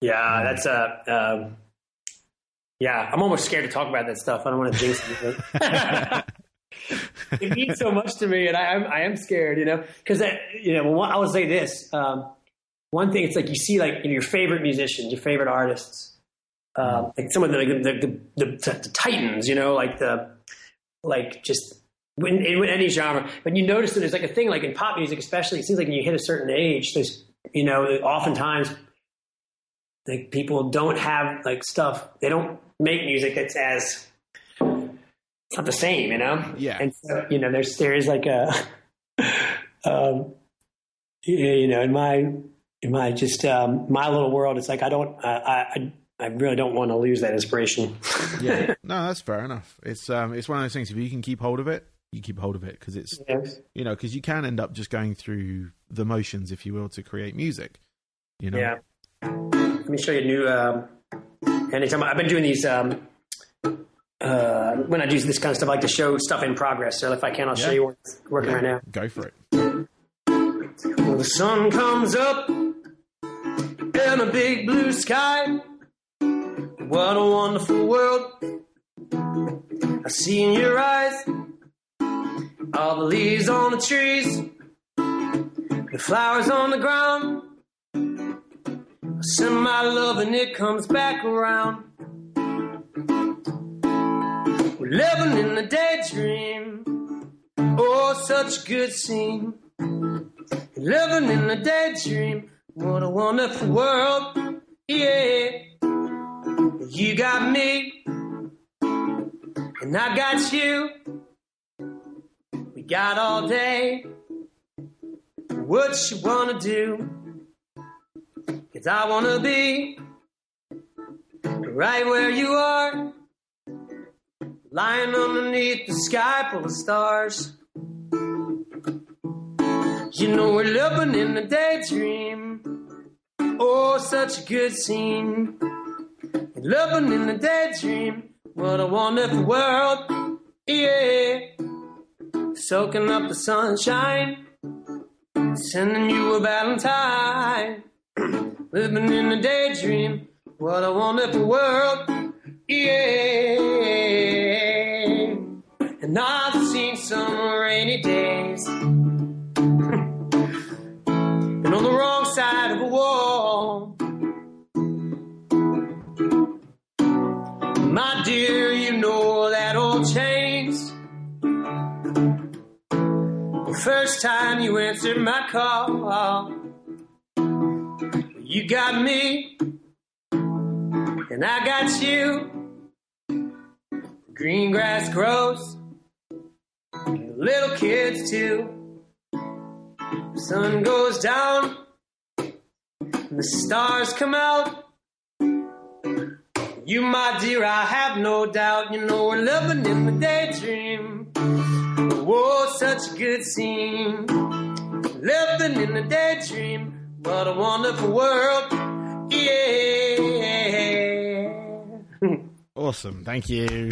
yeah, um, that's a. Uh, um, yeah, I'm almost scared to talk about that stuff. I don't want to jinx it. it means so much to me, and I, am I am scared, you know, because you know, I would say this. Um, one thing, it's like you see like you know, your favorite musicians, your favorite artists, um, like some of the, the, the, the, the titans, you know, like the like just in, in, any genre. But you notice that there's like a thing, like in pop music, especially. It seems like when you hit a certain age, there's you know, oftentimes like people don't have like stuff. They don't make music that's as it's not the same, you know. Yeah. And so you know, there's there is like a, um, you know, in my in my just um, my little world, it's like I don't I I I really don't want to lose that inspiration. yeah, no, that's fair enough. It's um, it's one of those things. If you can keep hold of it, you keep hold of it because it's yes. you know because you can end up just going through the motions, if you will, to create music. You know. Yeah. Let me show you a new. Um, anytime I've been doing these. Um, uh, when I do this kind of stuff, I like to show stuff in progress. So if I can, I'll yeah. show you what's working yeah. right now. Go for it. Well, the sun comes up in a big blue sky. What a wonderful world I see in your eyes. All the leaves on the trees, the flowers on the ground. I send my love and it comes back around. We're living in the daydream. Oh, such a good scene. living in a daydream. What a wonderful world, yeah. You got me, and I got you. Got all day. What you wanna do? Cause I wanna be right where you are, lying underneath the sky full of stars. You know we're living in a daydream. Oh, such a good scene. Living in a daydream. What a wonderful world. Yeah. Soaking up the sunshine. Sending you a valentine. Living in a daydream. What a wonderful world. Yeah. And I've first time you answered my call, you got me, and I got you. Green grass grows, and the little kids too. Sun goes down, and the stars come out. You, my dear, I have no doubt. You know we're living in the daydream. Whoa, such a good scene. Living in the daydream. What a wonderful world. Yeah. Awesome. Thank you.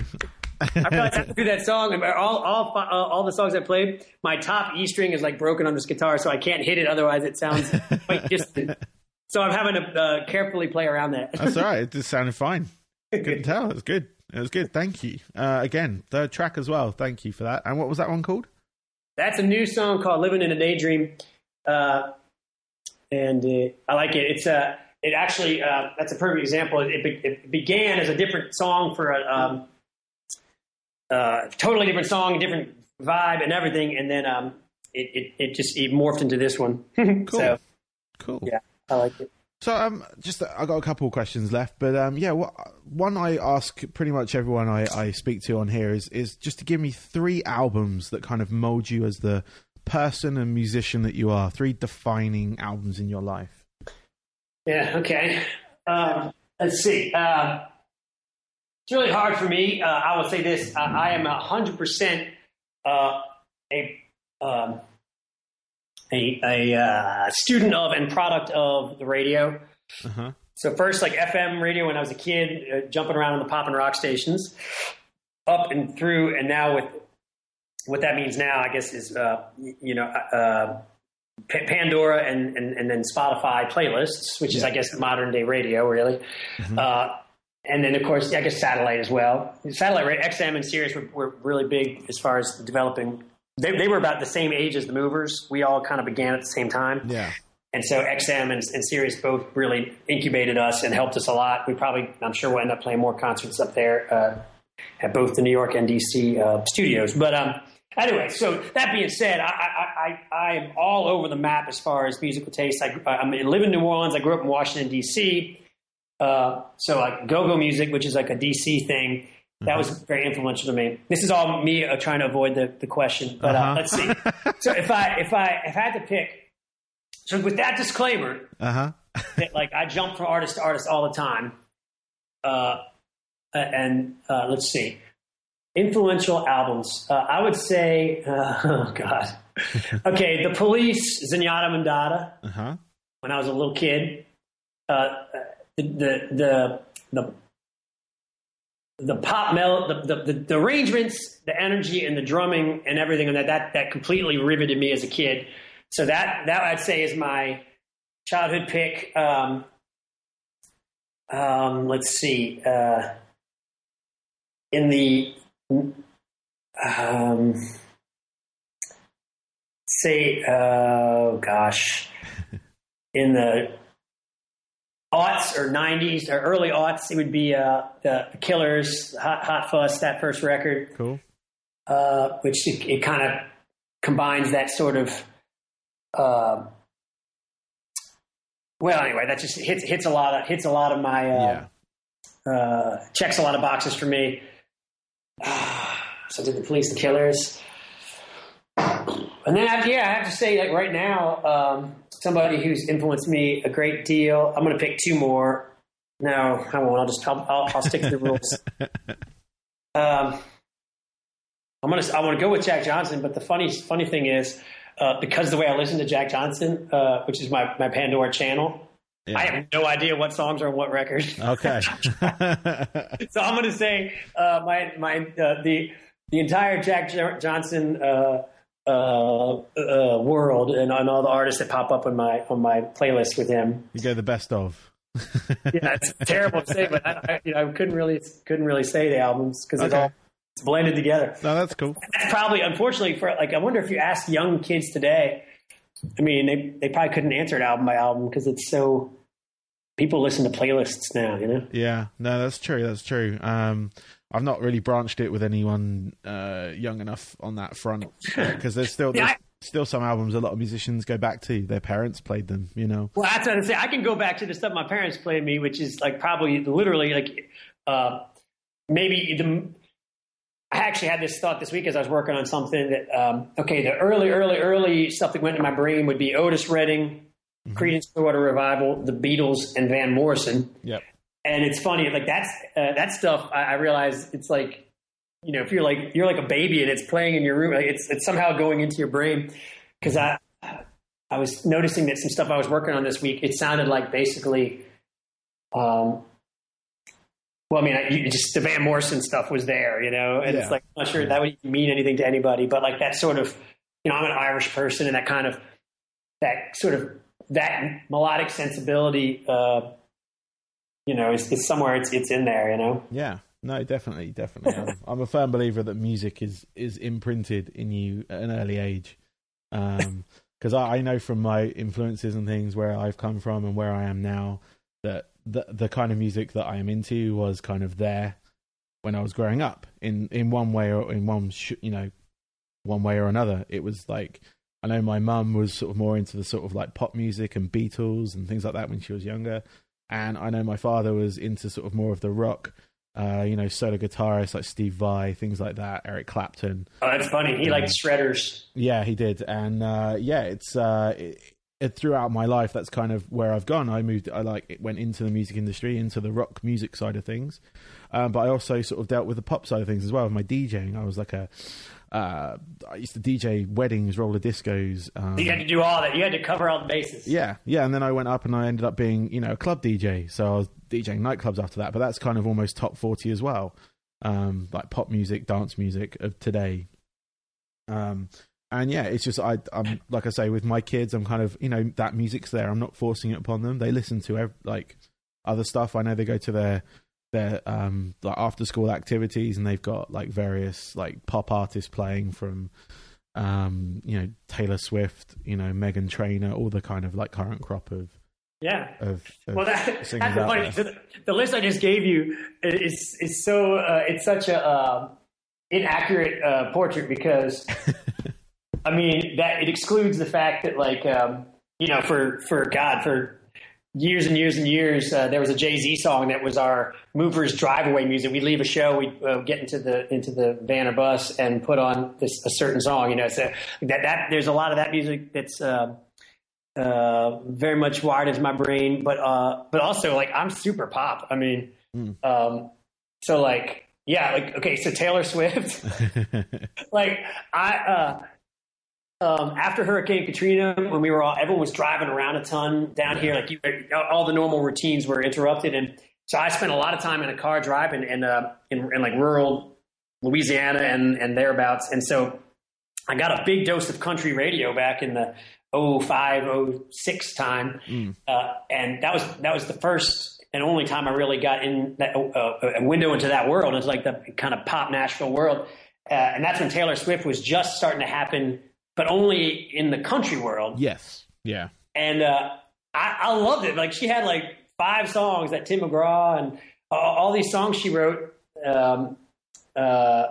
I probably have to do that song. All, all, uh, all the songs I played, my top E string is like broken on this guitar, so I can't hit it. Otherwise, it sounds quite distant. So I'm having to uh, carefully play around that. That's all right. It just sounded fine. Couldn't tell. It was good. It was good. Thank you. Uh, again, third track as well. Thank you for that. And what was that one called? That's a new song called "Living in a Daydream," uh, and uh, I like it. It's a. It actually. Uh, that's a perfect example. It, be, it, began as a different song for a um, uh, totally different song, different vibe, and everything, and then um, it, it, it just it morphed into this one. Cool. so, cool. yeah, I like it. So um, just I got a couple of questions left, but um, yeah, what, one I ask pretty much everyone I, I speak to on here is is just to give me three albums that kind of mold you as the person and musician that you are. Three defining albums in your life. Yeah. Okay. Um, let's see. Uh, it's really hard for me. Uh, I will say this: uh, I am hundred percent a um, a, a uh, student of and product of the radio. Uh-huh. So first, like FM radio when I was a kid, uh, jumping around on the pop and rock stations, up and through, and now with what that means now, I guess is uh, you know uh, P- Pandora and, and and then Spotify playlists, which is I guess modern day radio, really. Uh, and then of course, I guess satellite as well. Satellite ra- XM and Sirius were, were really big as far as developing. They, they were about the same age as the movers. We all kind of began at the same time. Yeah. And so XM and, and Sirius both really incubated us and helped us a lot. We probably, I'm sure we'll end up playing more concerts up there uh, at both the New York and DC uh, studios. But um, anyway, so that being said, I, I, I, I am all over the map as far as musical taste. I, I I live in New Orleans. I grew up in Washington, D.C. Uh, so like go-go music, which is like a DC thing, that was very influential to me. This is all me uh, trying to avoid the, the question, but uh, Uh-huh. let's see. so if I if I if I had to pick, so with that disclaimer Uh huh. that like I jump from artist to artist all the time, uh, and uh, let's see, influential albums. Uh, I would say, uh, oh god, okay, The Police, Zenyatta Mondatta Uh huh. when I was a little kid. Uh, the, the the the the pop mel the, the, the, the arrangements, the energy, and the drumming and everything, and that that that completely riveted me as a kid. So that that I'd say is my childhood pick. Um, um, let's see. Uh, in the um, say, oh gosh, in the aughts or 90s or early aughts, it would be uh, the Killers, Hot, Hot Fuss, that first record, Cool. uh, which it, it kind of combines that sort of uh, well, anyway, that just hits hits a lot of hits a lot of my uh, yeah. uh, checks a lot of boxes for me. so did the Police and Killers, and then I, yeah, I have to say like right now, um, somebody who's influenced me a great deal. I'm going to pick two more. No, I won't. I'll just I'll, I'll, I'll stick to the rules. Um, I'm gonna I want to go with Jack Johnson, but the funny funny thing is uh, because the way I listen to Jack Johnson, uh, which is my my Pandora channel, Yeah. I have no idea what songs are on what record. Okay. so I'm going to say uh, my my uh, the the entire Jack Jo- Johnson uh, uh, world and on all the artists that pop up on my on my playlist with him. you go the best of. Yeah, it's terrible to say, but I, I, you know, I couldn't really couldn't really say the albums because it's all it's blended together. No, that's cool. That's probably unfortunately for like I wonder if you ask young kids today. I mean, they they probably couldn't answer it album by album because it's so. People listen to playlists now, you know. Yeah, no, that's true. That's true. Um, I've not really branched it with anyone uh, young enough on that front because there's still Yeah, I- still some albums a lot of musicians go back to. Their parents played them, you know. Well, that's what I'm saying. I can go back to the stuff my parents played me, which is like probably literally like uh, maybe the. I actually had this thought this week as I was working on something that um, okay, the early, early, early stuff that went in my brain would be Otis Redding, Creedence Clearwater Revival, the Beatles, and Van Morrison. Yep. And it's funny, like that's uh, that stuff. I, I realize it's like you know if you're like you're like a baby and it's playing in your room, like it's it's somehow going into your brain. Because I I was noticing that some stuff I was working on this week, it sounded like basically, um, well, I mean, I, you, just the Van Morrison stuff was there, you know, and Yeah. it's like I'm not sure that would mean anything to anybody, but like that sort of, you know, I'm an Irish person, and that kind of that sort of that melodic sensibility, uh, you know, it's, is somewhere it's it's in there, you know. Yeah. No, definitely, definitely. I'm, I'm a firm believer that music is is imprinted in you at an early age. Um, because I, I know from my influences and things where I've come from and where I am now that the the kind of music that I am into was kind of there when I was growing up in in one way or in one sh- you know one way or another. It was like I know my mum was sort of more into the sort of like pop music and Beatles and things like that when she was younger, and I know my father was into sort of more of the rock uh, you know, solo guitarists like Steve Vai, things like that, Eric Clapton. Oh, that's funny. He liked shredders. Yeah, he did, and uh, yeah, it's uh, it, it, throughout my life. That's kind of where I've gone. I moved. I like it went into the music industry, into the rock music side of things, um, but I also sort of dealt with the pop side of things as well. With my DJing, I was like a. Uh, I used to DJ weddings, roller discos. Um, You had to do all that. You had to cover all the bases. yeah, yeah, and then I went up and I ended up being, you know, a club DJ. So I was DJing nightclubs after that, but that's kind of almost top forty as well, um, like pop music, dance music of today. Um, and yeah, it's just I, I'm like I say with my kids, I'm kind of you know that music's there. I'm not forcing it upon them. They listen to ev- like other stuff. I know they go to their their um like after school activities and they've got like various like pop artists playing from um you know Taylor Swift, you know Meghan Trainor, all the kind of like current crop of Yeah. of, of Well, that, that's the funny. so The, the list I just gave you is is so uh, it's such a uh, inaccurate uh, portrait because I mean that it excludes the fact that like um, you know for for God for years and years and years uh, there was a Jay Z song that was our movers drive away music. We'd leave a show, we'd uh, get into the into the van or bus and put on this a certain song. You know, so that that there's a lot of that music that's. Uh, uh, very much wired into my brain, but uh, but also like I'm super pop. I mean, Mm. um, so like yeah, like okay, so Taylor Swift, like I uh, um, after Hurricane Katrina, when we were all everyone was driving around a ton down here, like you, all the normal routines were interrupted, and so I spent a lot of time in a car driving in uh, in, in like rural Louisiana and and thereabouts, and so I got a big dose of country radio back in the 05, 06 time. Mm. Uh, and that was, that was the first and only time I really got in that, uh, a window into that world. It's like the kind of pop Nashville world. Uh, and that's when Taylor Swift was just starting to happen, but only in the country world. yes, yeah, And, uh, I, I loved it. Like she had like five songs that Tim McGraw and all, all these songs she wrote, um, uh,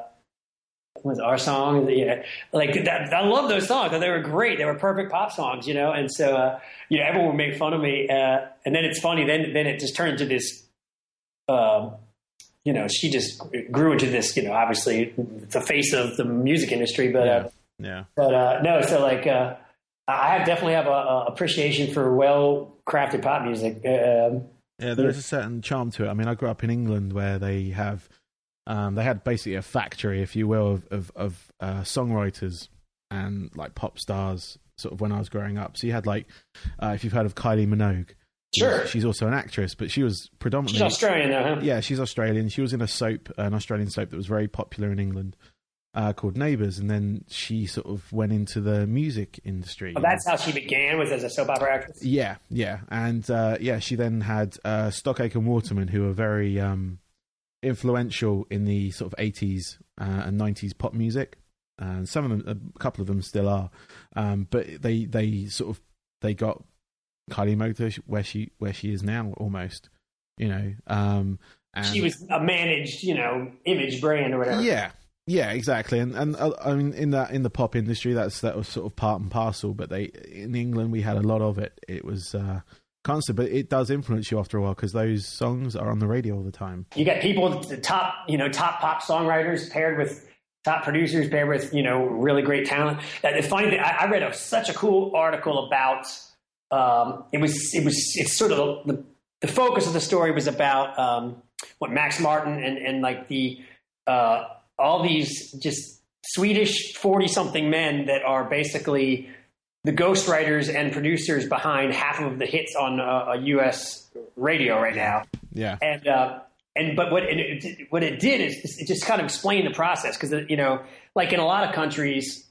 was our song. Yeah, like that, I love those songs. They were great. They were perfect pop songs, you know. And so, uh, you know, everyone would make fun of me. Uh, and then it's funny. Then then it just turned into this. Um, you know, she just grew into this. You know, obviously the face of the music industry. But Yeah. uh, Yeah. but uh, no, so like uh, I have definitely have a, a appreciation for well crafted pop music. Um, Yeah, there is a certain charm to it. I mean, I grew up in England where they have, um, they had basically a factory, if you will, of of, of uh, songwriters and like pop stars. Sort of when I was growing up, so you had like, uh, if you've heard of Kylie Minogue, Sure. she's also an actress, but she was predominantly she's Australian though, huh? yeah, she's Australian. She was in a soap, an Australian soap that was very popular in England, uh, called Neighbours, and then she sort of went into the music industry. Well, that's how she began was as a soap opera actress. Yeah, yeah, and uh, yeah, she then had uh, Stock Aitken and Waterman, who were very um, influential in the sort of eighties uh, and nineties pop music, and some of them, a couple of them still are, um, but they they sort of they got Kylie Minogue where she where she is now, almost, you know. Um, and She was a managed, you know, image brand or whatever. yeah, yeah, exactly. And and uh, I mean, in that in the pop industry, that's that was sort of part and parcel. But they in England, we had a lot of it. It was uh, constant, but it does influence you after a while because those songs are on the radio all the time. You get people, the top, you know, top pop songwriters paired with top producers paired with, you know, really great talent. The funny thing, I, I read a, such a cool article about. Um, it was it was it's sort of the the focus of the story was about um, what Max Martin and and like the uh, all these just Swedish forty something men that are basically the ghostwriters and producers behind half of the hits on uh, a U.S. radio right now. Yeah, and uh, and but what it, what it did is it just kind of explained the process because you know like in a lot of countries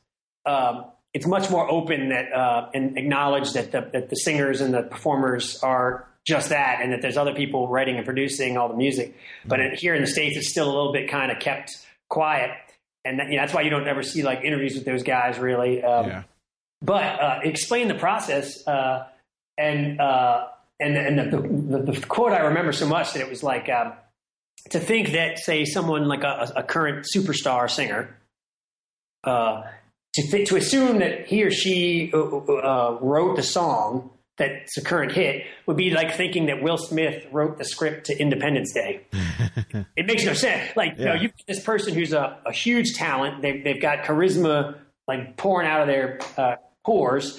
um, it's much more open that uh, and acknowledge that the that the singers and the performers are just that and that there's other people writing and producing all the music. But it, here in the states it's still a little bit kind of kept quiet. And that, you know, that's why you don't ever see like interviews with those guys really. Um, yeah, but uh, explain the process uh, and uh, and and the, the, the quote I remember so much that it was like um, to think that say someone like a, a current superstar singer uh, to th- to assume that he or she uh, uh, wrote the song that's a current hit would be like thinking that Will Smith wrote the script to Independence Day. it makes no sense. Like you know, Yeah. you this person who's a, a huge talent. They've they've got charisma like pouring out of their uh, pores.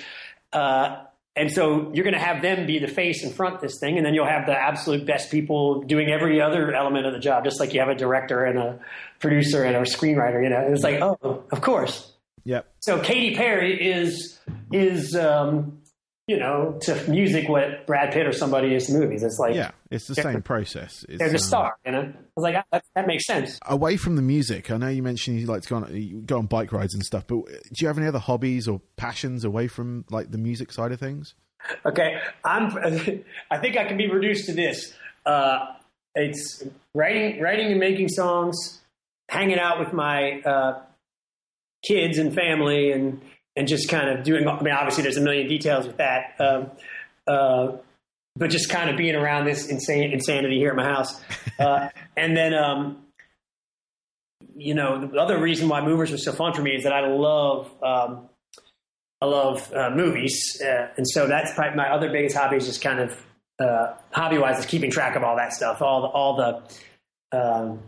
Uh, and so you're going to have them be the face and front this thing, and then you'll have the absolute best people doing every other element of the job, just like you have a director and a producer and a screenwriter. You know, it's like, oh, of course. yep, So Katy Perry is is um, you know to music what Brad Pitt or somebody is to movies. It's like yeah. It's the same process. It's, they're the um, star. You know, I was like, ah, that, that makes sense. Away from the music, I know you mentioned you like to go on go on bike rides and stuff, but do you have any other hobbies or passions away from like the music side of things? Okay, I'm. I think I can be reduced to this. Uh, it's writing, writing and making songs, hanging out with my uh, kids and family, and and just kind of doing. I mean, obviously, there's a million details with that. Um, uh, but just kind of being around this insane insanity here at my house, uh, and then um, you know the other reason why movers was so fun for me is that I love um, I love uh, movies, uh, and so that's probably my other biggest hobby is just kind of uh, hobby wise is keeping track of all that stuff, all the all the. Um,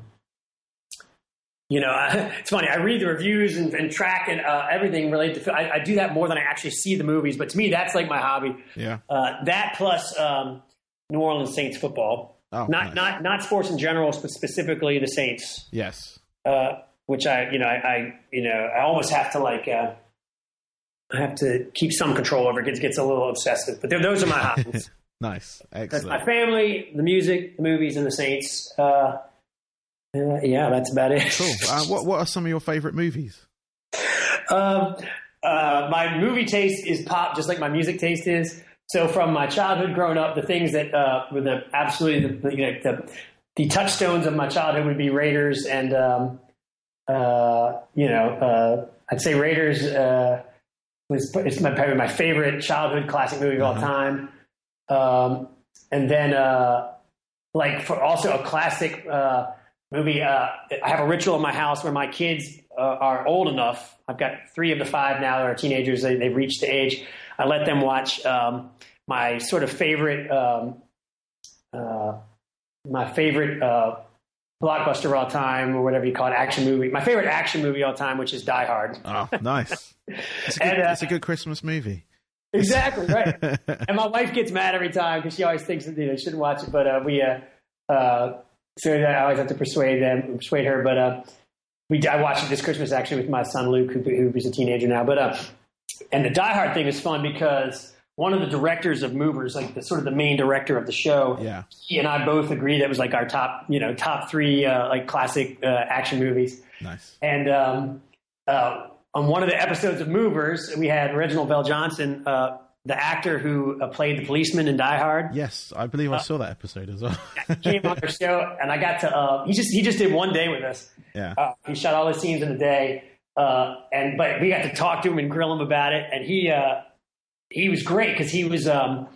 you know, it's funny. I read the reviews and, and track and uh, everything related to. I, I do that more than I actually see the movies, but to me, that's like my hobby. Yeah. Uh, that plus um, New Orleans Saints football, Oh, not nice. not not sports in general, but specifically the Saints Yes. uh, which I, you know, I, I, you know, I almost have to like, uh, I have to keep some control over it. It gets a little obsessive, but those are my hobbies. Nice. That's my family, the music, the movies, and the Saints. Uh, uh, yeah, that's about it. Cool. Uh, what What are some of your favorite movies? um, uh, my movie taste is pop, just like my music taste is. So from my childhood growing up, the things that uh, were the absolutely the, you know, the the touchstones of my childhood would be Raiders and um, uh, you know uh, I'd say Raiders uh, was it's my probably my favorite childhood classic movie of all time. Um, and then uh, like for also a classic uh, movie. Uh, I have a ritual in my house where my kids uh, are old enough. I've got three of the five now that are teenagers. They, they've reached the age. I let them watch um, my sort of favorite, um, uh, my favorite uh, blockbuster of all time, or whatever you call it, action movie. My favorite action movie of all time, which is Die Hard. Oh, nice. It's a good, And, uh, it's a good Christmas movie. Exactly right. and my wife gets mad every time because she always thinks that you know shouldn't watch it. But uh, we, uh, uh, so I always have to persuade them, persuade her. But uh, we, I watched it this Christmas actually with my son Luke, who, who's a teenager now. But uh, and the Die Hard thing is fun because one of the directors of Movers, like the sort of the main director of the show, Yeah. he and I both agree that was like our top, you know, top three uh, like classic uh, action movies. Nice. And um, uh, on one of the episodes of Movers, we had Reginald VelJohnson, uh, the actor who uh, played the policeman in Die Hard, Yes, I believe I saw that episode as well. came on our show, and I got to. Uh, he just he just did one day with us. yeah. Uh, he shot all the scenes in a day, uh, and but we got to talk to him and grill him about it, and he uh, he was great because he was. Um,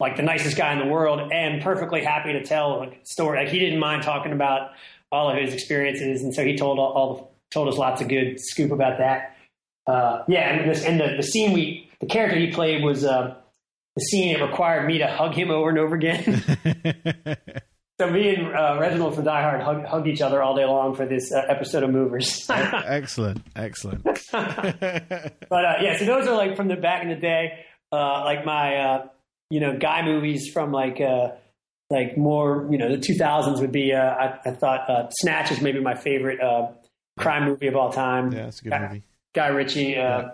like the nicest guy in the world, and perfectly happy to tell a story. Like he didn't mind talking about all of his experiences, and so he told all, all the, told us lots of good scoop about that. Uh, yeah, and this and the, the scene we the character he played was uh, the scene it required me to hug him over and over again. so me and uh, Reginald from Die Hard hug, hug each other all day long for this uh, episode of Movers. excellent. Excellent. But uh, yeah, so those are like from the back in the day, uh, like my uh, you know guy movies from like uh, like more you know the 2000s would be. Uh, I, I thought uh, Snatch is maybe my favorite uh, crime movie of all time. Yeah, it's a good Guy, movie. Guy Ritchie. Uh,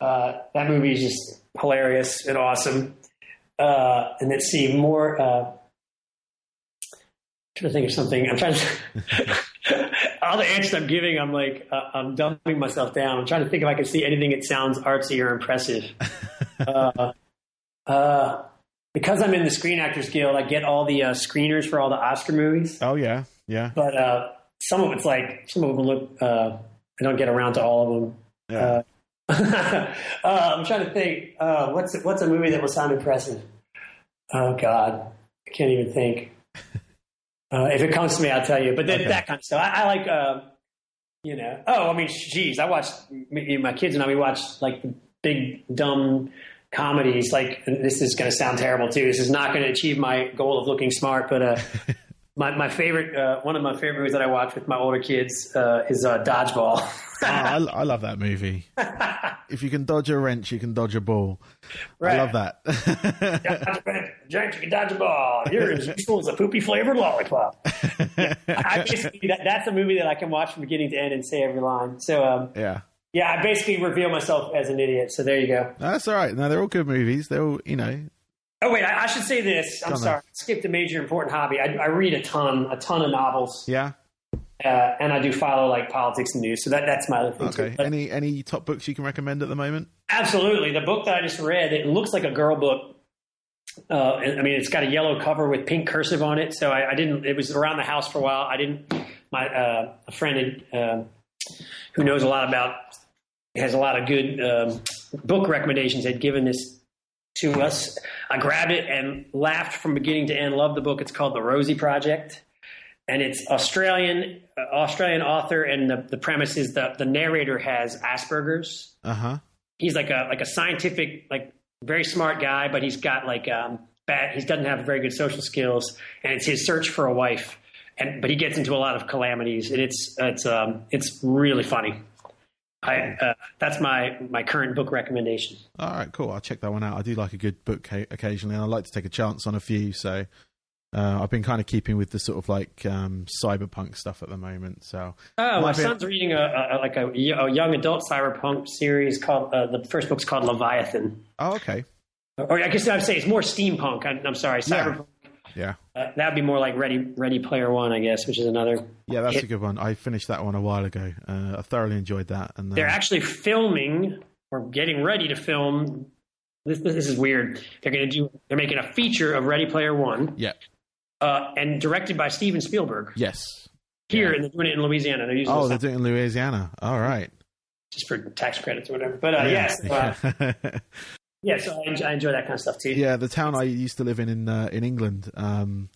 uh, that movie is just hilarious and awesome. Uh, and let's see more. Uh, trying to think of something. I'm trying to. all the answers I'm giving, I'm like, uh, I'm dumbing myself down. I'm trying to think if I can see anything that sounds artsy or impressive. uh, uh, because I'm in the Screen Actors Guild, I get all the uh, screeners for all the Oscar movies. Oh yeah, yeah, But uh, some of it's like, some of them look, uh, I don't get around to all of them. yeah. Uh, I'm trying to think. Uh, what's what's a movie that will sound impressive? Oh God, I can't even think. Uh, if it comes to me, I'll tell you. But then Okay. that kind of stuff. I, I like, uh, you know. Oh, I mean, geez, I watched me, my kids and I. We watched like big dumb comedies. Like this is going to sound terrible too. This is not going to achieve my goal of looking smart. But uh, my my favorite, uh, one of my favorite movies that I watch with my older kids uh, is uh, Dodgeball. Oh, I, I love that movie. if you can dodge a wrench, you can dodge a ball. Right. I love that. Giant chicken dodge a ball. You're as useful as a poopy flavored lollipop. I basically that, that's a movie that I can watch from beginning to end and say every line. So um, yeah, yeah, I basically reveal myself as an idiot. So there you go. that's all right. No, they're all good movies. They're all, you know, Oh wait, I, I should say this. I'm sorry. I skipped a major important hobby. I, I read a ton, a ton of novels, yeah. uh, and I do follow like politics and news. So that that's my other thing. too. Okay. But Any any top books you can recommend at the moment? Absolutely. The book that I just read, it looks like a girl book. Uh, I mean, it's got a yellow cover with pink cursive on it. So I, I didn't. It was around the house for a while. I didn't. My uh, a friend had, um who knows a lot about has a lot of good um, book recommendations had given this to us. I grabbed it and laughed from beginning to end. Loved the book. It's called The Rosie Project, and it's Australian uh, Australian author. And the, the premise is that the narrator has Asperger's Uh huh. he's like a like a scientific like very smart guy but he's got like um bad he doesn't have very good social skills and it's his search for a wife and but he gets into a lot of calamities and it's it's um it's really funny i uh, that's my my current book recommendation All right, cool. I'll check that one out. I do like a good book ca- occasionally, and I like to take a chance on a few. So uh, I've been kind of keeping with the sort of like um, cyberpunk stuff at the moment. So oh my son's reading a, a like a, a young adult cyberpunk series called uh, the first book's called leviathan oh, okay, or i guess i'd say it's more steampunk I, i'm sorry cyberpunk yeah, uh, that would be more like ready ready player one i guess which is another yeah, that's It- a good one. I finished that one a while ago. Uh, I thoroughly enjoyed that. And uh, They're actually filming or getting ready to film. This, this is weird. They're going to do. They're making a feature of Ready Player One, yeah, uh, and directed by Steven Spielberg yes. here, Yeah. and they're doing it in Louisiana. They're using Oh, they're doing it in Louisiana. All right. just for tax credits or whatever. But uh, yes, uh, yeah. yeah. So I enjoy, I enjoy that kind of stuff too. Yeah, the town I used to live in in uh, in England, um,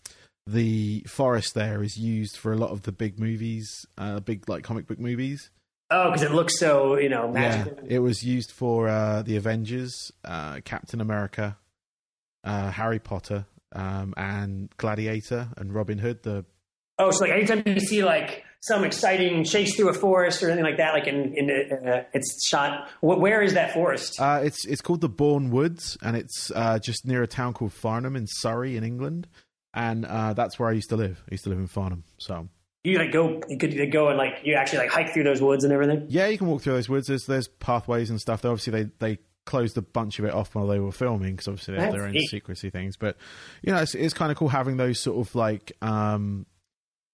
the forest there is used for a lot of the big movies, uh, big like comic book movies. Oh, because it looks so you know magical. Yeah, it was used for uh, the Avengers, uh, Captain America, uh, Harry Potter, um, and Gladiator and Robin Hood. The oh, so like anytime you see like some exciting chase through a forest or anything like that, like in, in uh, it's shot. Where is that forest? Uh, it's it's called the Bourne Woods, and it's uh, just near a town called Farnham in Surrey, in England, and uh, that's where I used to live. I used to live in Farnham, so. You like go you could go and like you actually like hike through those woods and everything? Yeah you can walk through those woods. There's, there's pathways and stuff. Obviously they they closed a bunch of it off while they were filming because obviously they have their own secrecy things. But you know it's, it's kind of cool having those sort of like um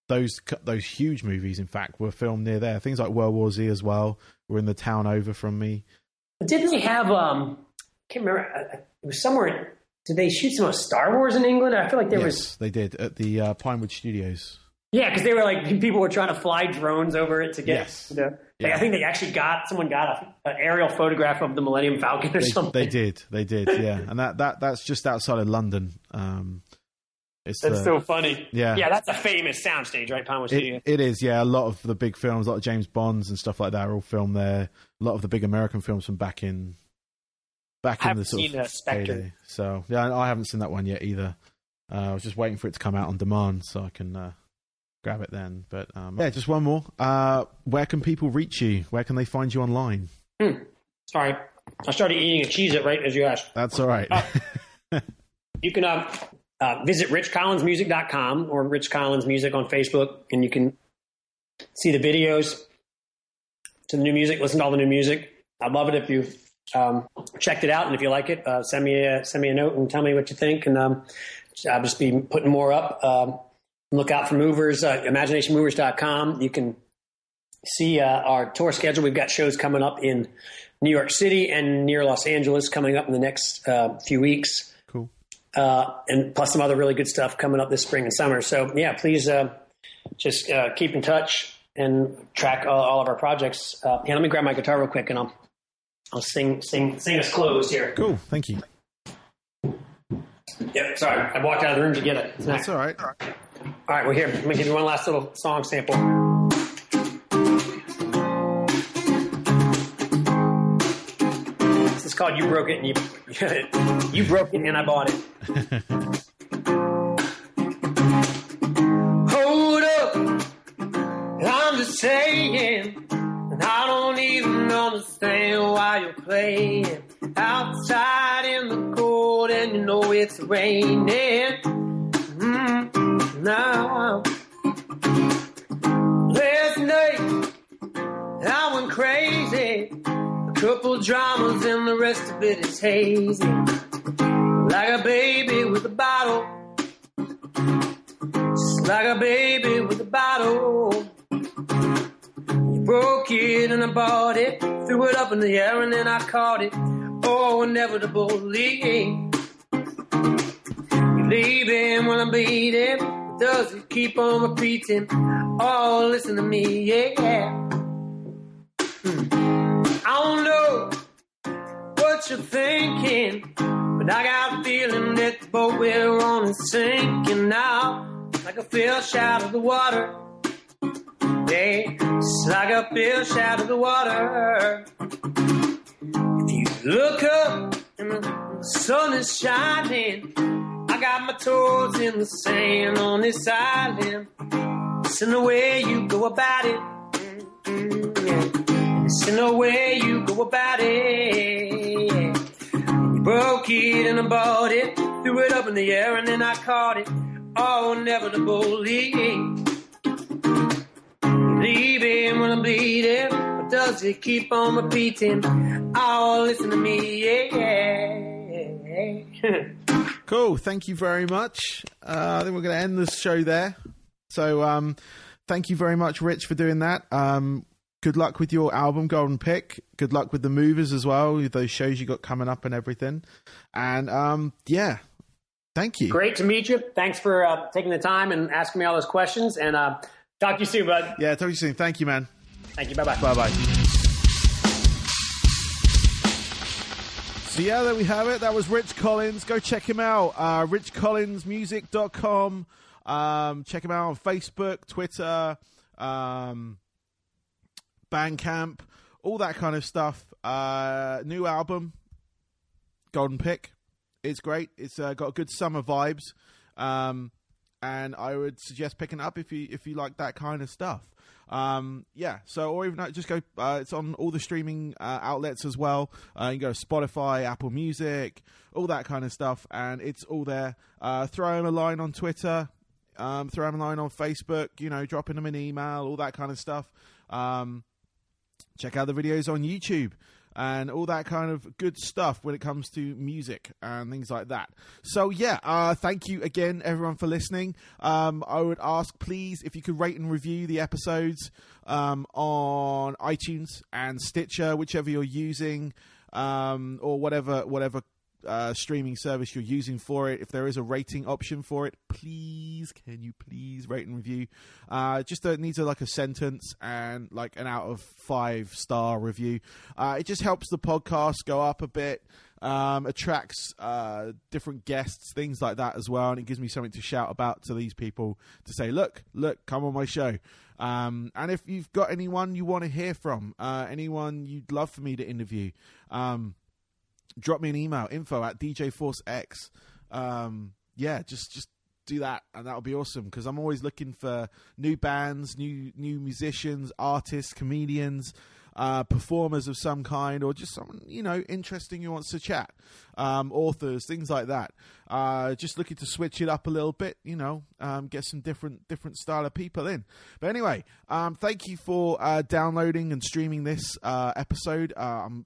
those those huge movies in fact were filmed near there things like world war z as well were in the town over from me didn't they have um i can't remember uh, uh, it was somewhere did they shoot some of star wars in england i feel like there yes, was they did at the uh, pinewood studios yeah, because they were like people were trying to fly drones over it to get. Yes. You know, like, yeah. I think they actually got someone got an aerial photograph of the Millennium Falcon or they, something. They did, they did, yeah, and that that that's just outside of London. Um, it's that's the, so funny. Yeah, yeah, that's a famous soundstage, right? Pinewood Studio. It, it is, yeah. A lot of the big films, a lot of James Bonds and stuff like that, are all filmed there. A lot of the big American films from back in back in the sort of Spectre. So yeah, I haven't seen that one yet either. Uh, I was just waiting for it to come out on demand so I can uh, grab it then. But um, yeah, just one more. Uh, where can people reach you? Where can they find you online? Hmm. Sorry, I started eating a Cheez-It right as you asked. That's all right. Uh, you can uh, uh, visit richcollinsmusic.com or Rich Collins Music on Facebook, and you can see the videos to the new music, listen to all the new music. I'd love it if you um, checked it out, and if you like it, uh, send me a send me a note and tell me what you think, and um, I'll just be putting more up. Um, Look out for movers, uh, imaginationmovers.com. You can see uh, our tour schedule. We've got shows coming up in New York City and near Los Angeles coming up in the next uh, few weeks. Uh, and plus some other really good stuff coming up this spring and summer. So, yeah, please uh, just uh, keep in touch and track all, all of our projects. Uh, yeah, let me grab my guitar real quick and I'll, I'll sing, sing, sing us close here. Cool. Thank you. Yep, sorry. I walked out of the room to get it. That's all right. All right, we're here, let me give you one last little song sample. Is called You Broke It and You, you Broke It and I Bought It. Hold up, I'm just saying, and I don't even understand why you're playing outside in the cold and you know it's raining Mm, now. Last night, I went crazy. Couple dramas and the rest of it is hazy. Like a baby with a bottle. Just like a baby with a bottle. You broke it and I bought it. Threw it up in the air and then I caught it. Oh, inevitably. Leaving when I'm bleeding does it keep on repeating? Oh, listen to me, yeah. Hmm. What you're thinking, but I got a feeling that the boat we're on is sinking now, like a fish out of the water. Yeah, it's like a fish out of the water. If you look up and the sun is shining I got my toes in the sand on this island. Listen the way you go about it. Mm-hmm, yeah. Listen the way you go about it. Broke it and I bought it. Threw it up in the air and then I caught it. Oh, inevitably. Leaving when I'm bleeding. But does it keep on repeating? Oh, listen to me, yeah. Cool. Thank you very much. Uh, I think we're going to end this show there. So, um, thank you very much, Rich, for doing that. Um, good luck with your album, Golden Pick. Good luck with the movers as well, those shows you got coming up and everything. And um, yeah, thank you. Great to meet you. Thanks for uh, taking the time and asking me all those questions. And uh, talk to you soon, bud. Yeah, talk to you soon. Thank you, man. Thank you. Bye bye. Bye bye. So yeah, there we have it. That was Rich Collins. Go check him out. Uh, RichCollinsMusic.com. Um, check him out on Facebook, Twitter, um, Bandcamp, all that kind of stuff. Uh, new album, Golden Pick. It's great. It's uh, got good summer vibes, um, and I would suggest picking it up if you if you like that kind of stuff. Um, yeah, so or even just go. Uh, it's on all the streaming uh, outlets as well. Uh, you can go to Spotify, Apple Music, all that kind of stuff, and it's all there. Uh, throw him a line on Twitter. Um, throw him a line on Facebook. You know, dropping them an email, all that kind of stuff. Um, check out the videos on YouTube and all that kind of good stuff when it comes to music and things like that. So yeah, uh, thank you again, everyone, for listening. Um, I would ask, please, if you could rate and review the episodes um, on iTunes and Stitcher, whichever you're using, um, or whatever whatever uh, streaming service you're using for it. If there is a rating option for it, please, can you please rate and review? Uh, just needs a, like a sentence and like an out of five star review. Uh, it just helps the podcast go up a bit. Um, attracts uh, different guests, things like that as well, and it gives me something to shout about to these people to say, "Look, look, come on my show." Um, and if you've got anyone you want to hear from, uh, anyone you'd love for me to interview, um, drop me an email info at dj djforcex um yeah just just do that and that'll be awesome because i'm always looking for new bands new new musicians artists comedians uh, performers of some kind or just someone you know interesting who wants to chat. Um, authors things like that. Uh, just looking to switch it up a little bit you know um, get some different different style of people in. But anyway um, thank you for uh, downloading and streaming this uh, episode. Uh, i'm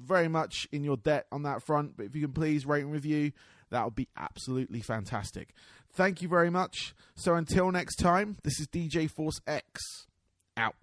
very much in your debt on that front. But if you can please rate and review, that would be absolutely fantastic. Thank you very much. So until next time, this is DJ Force X out.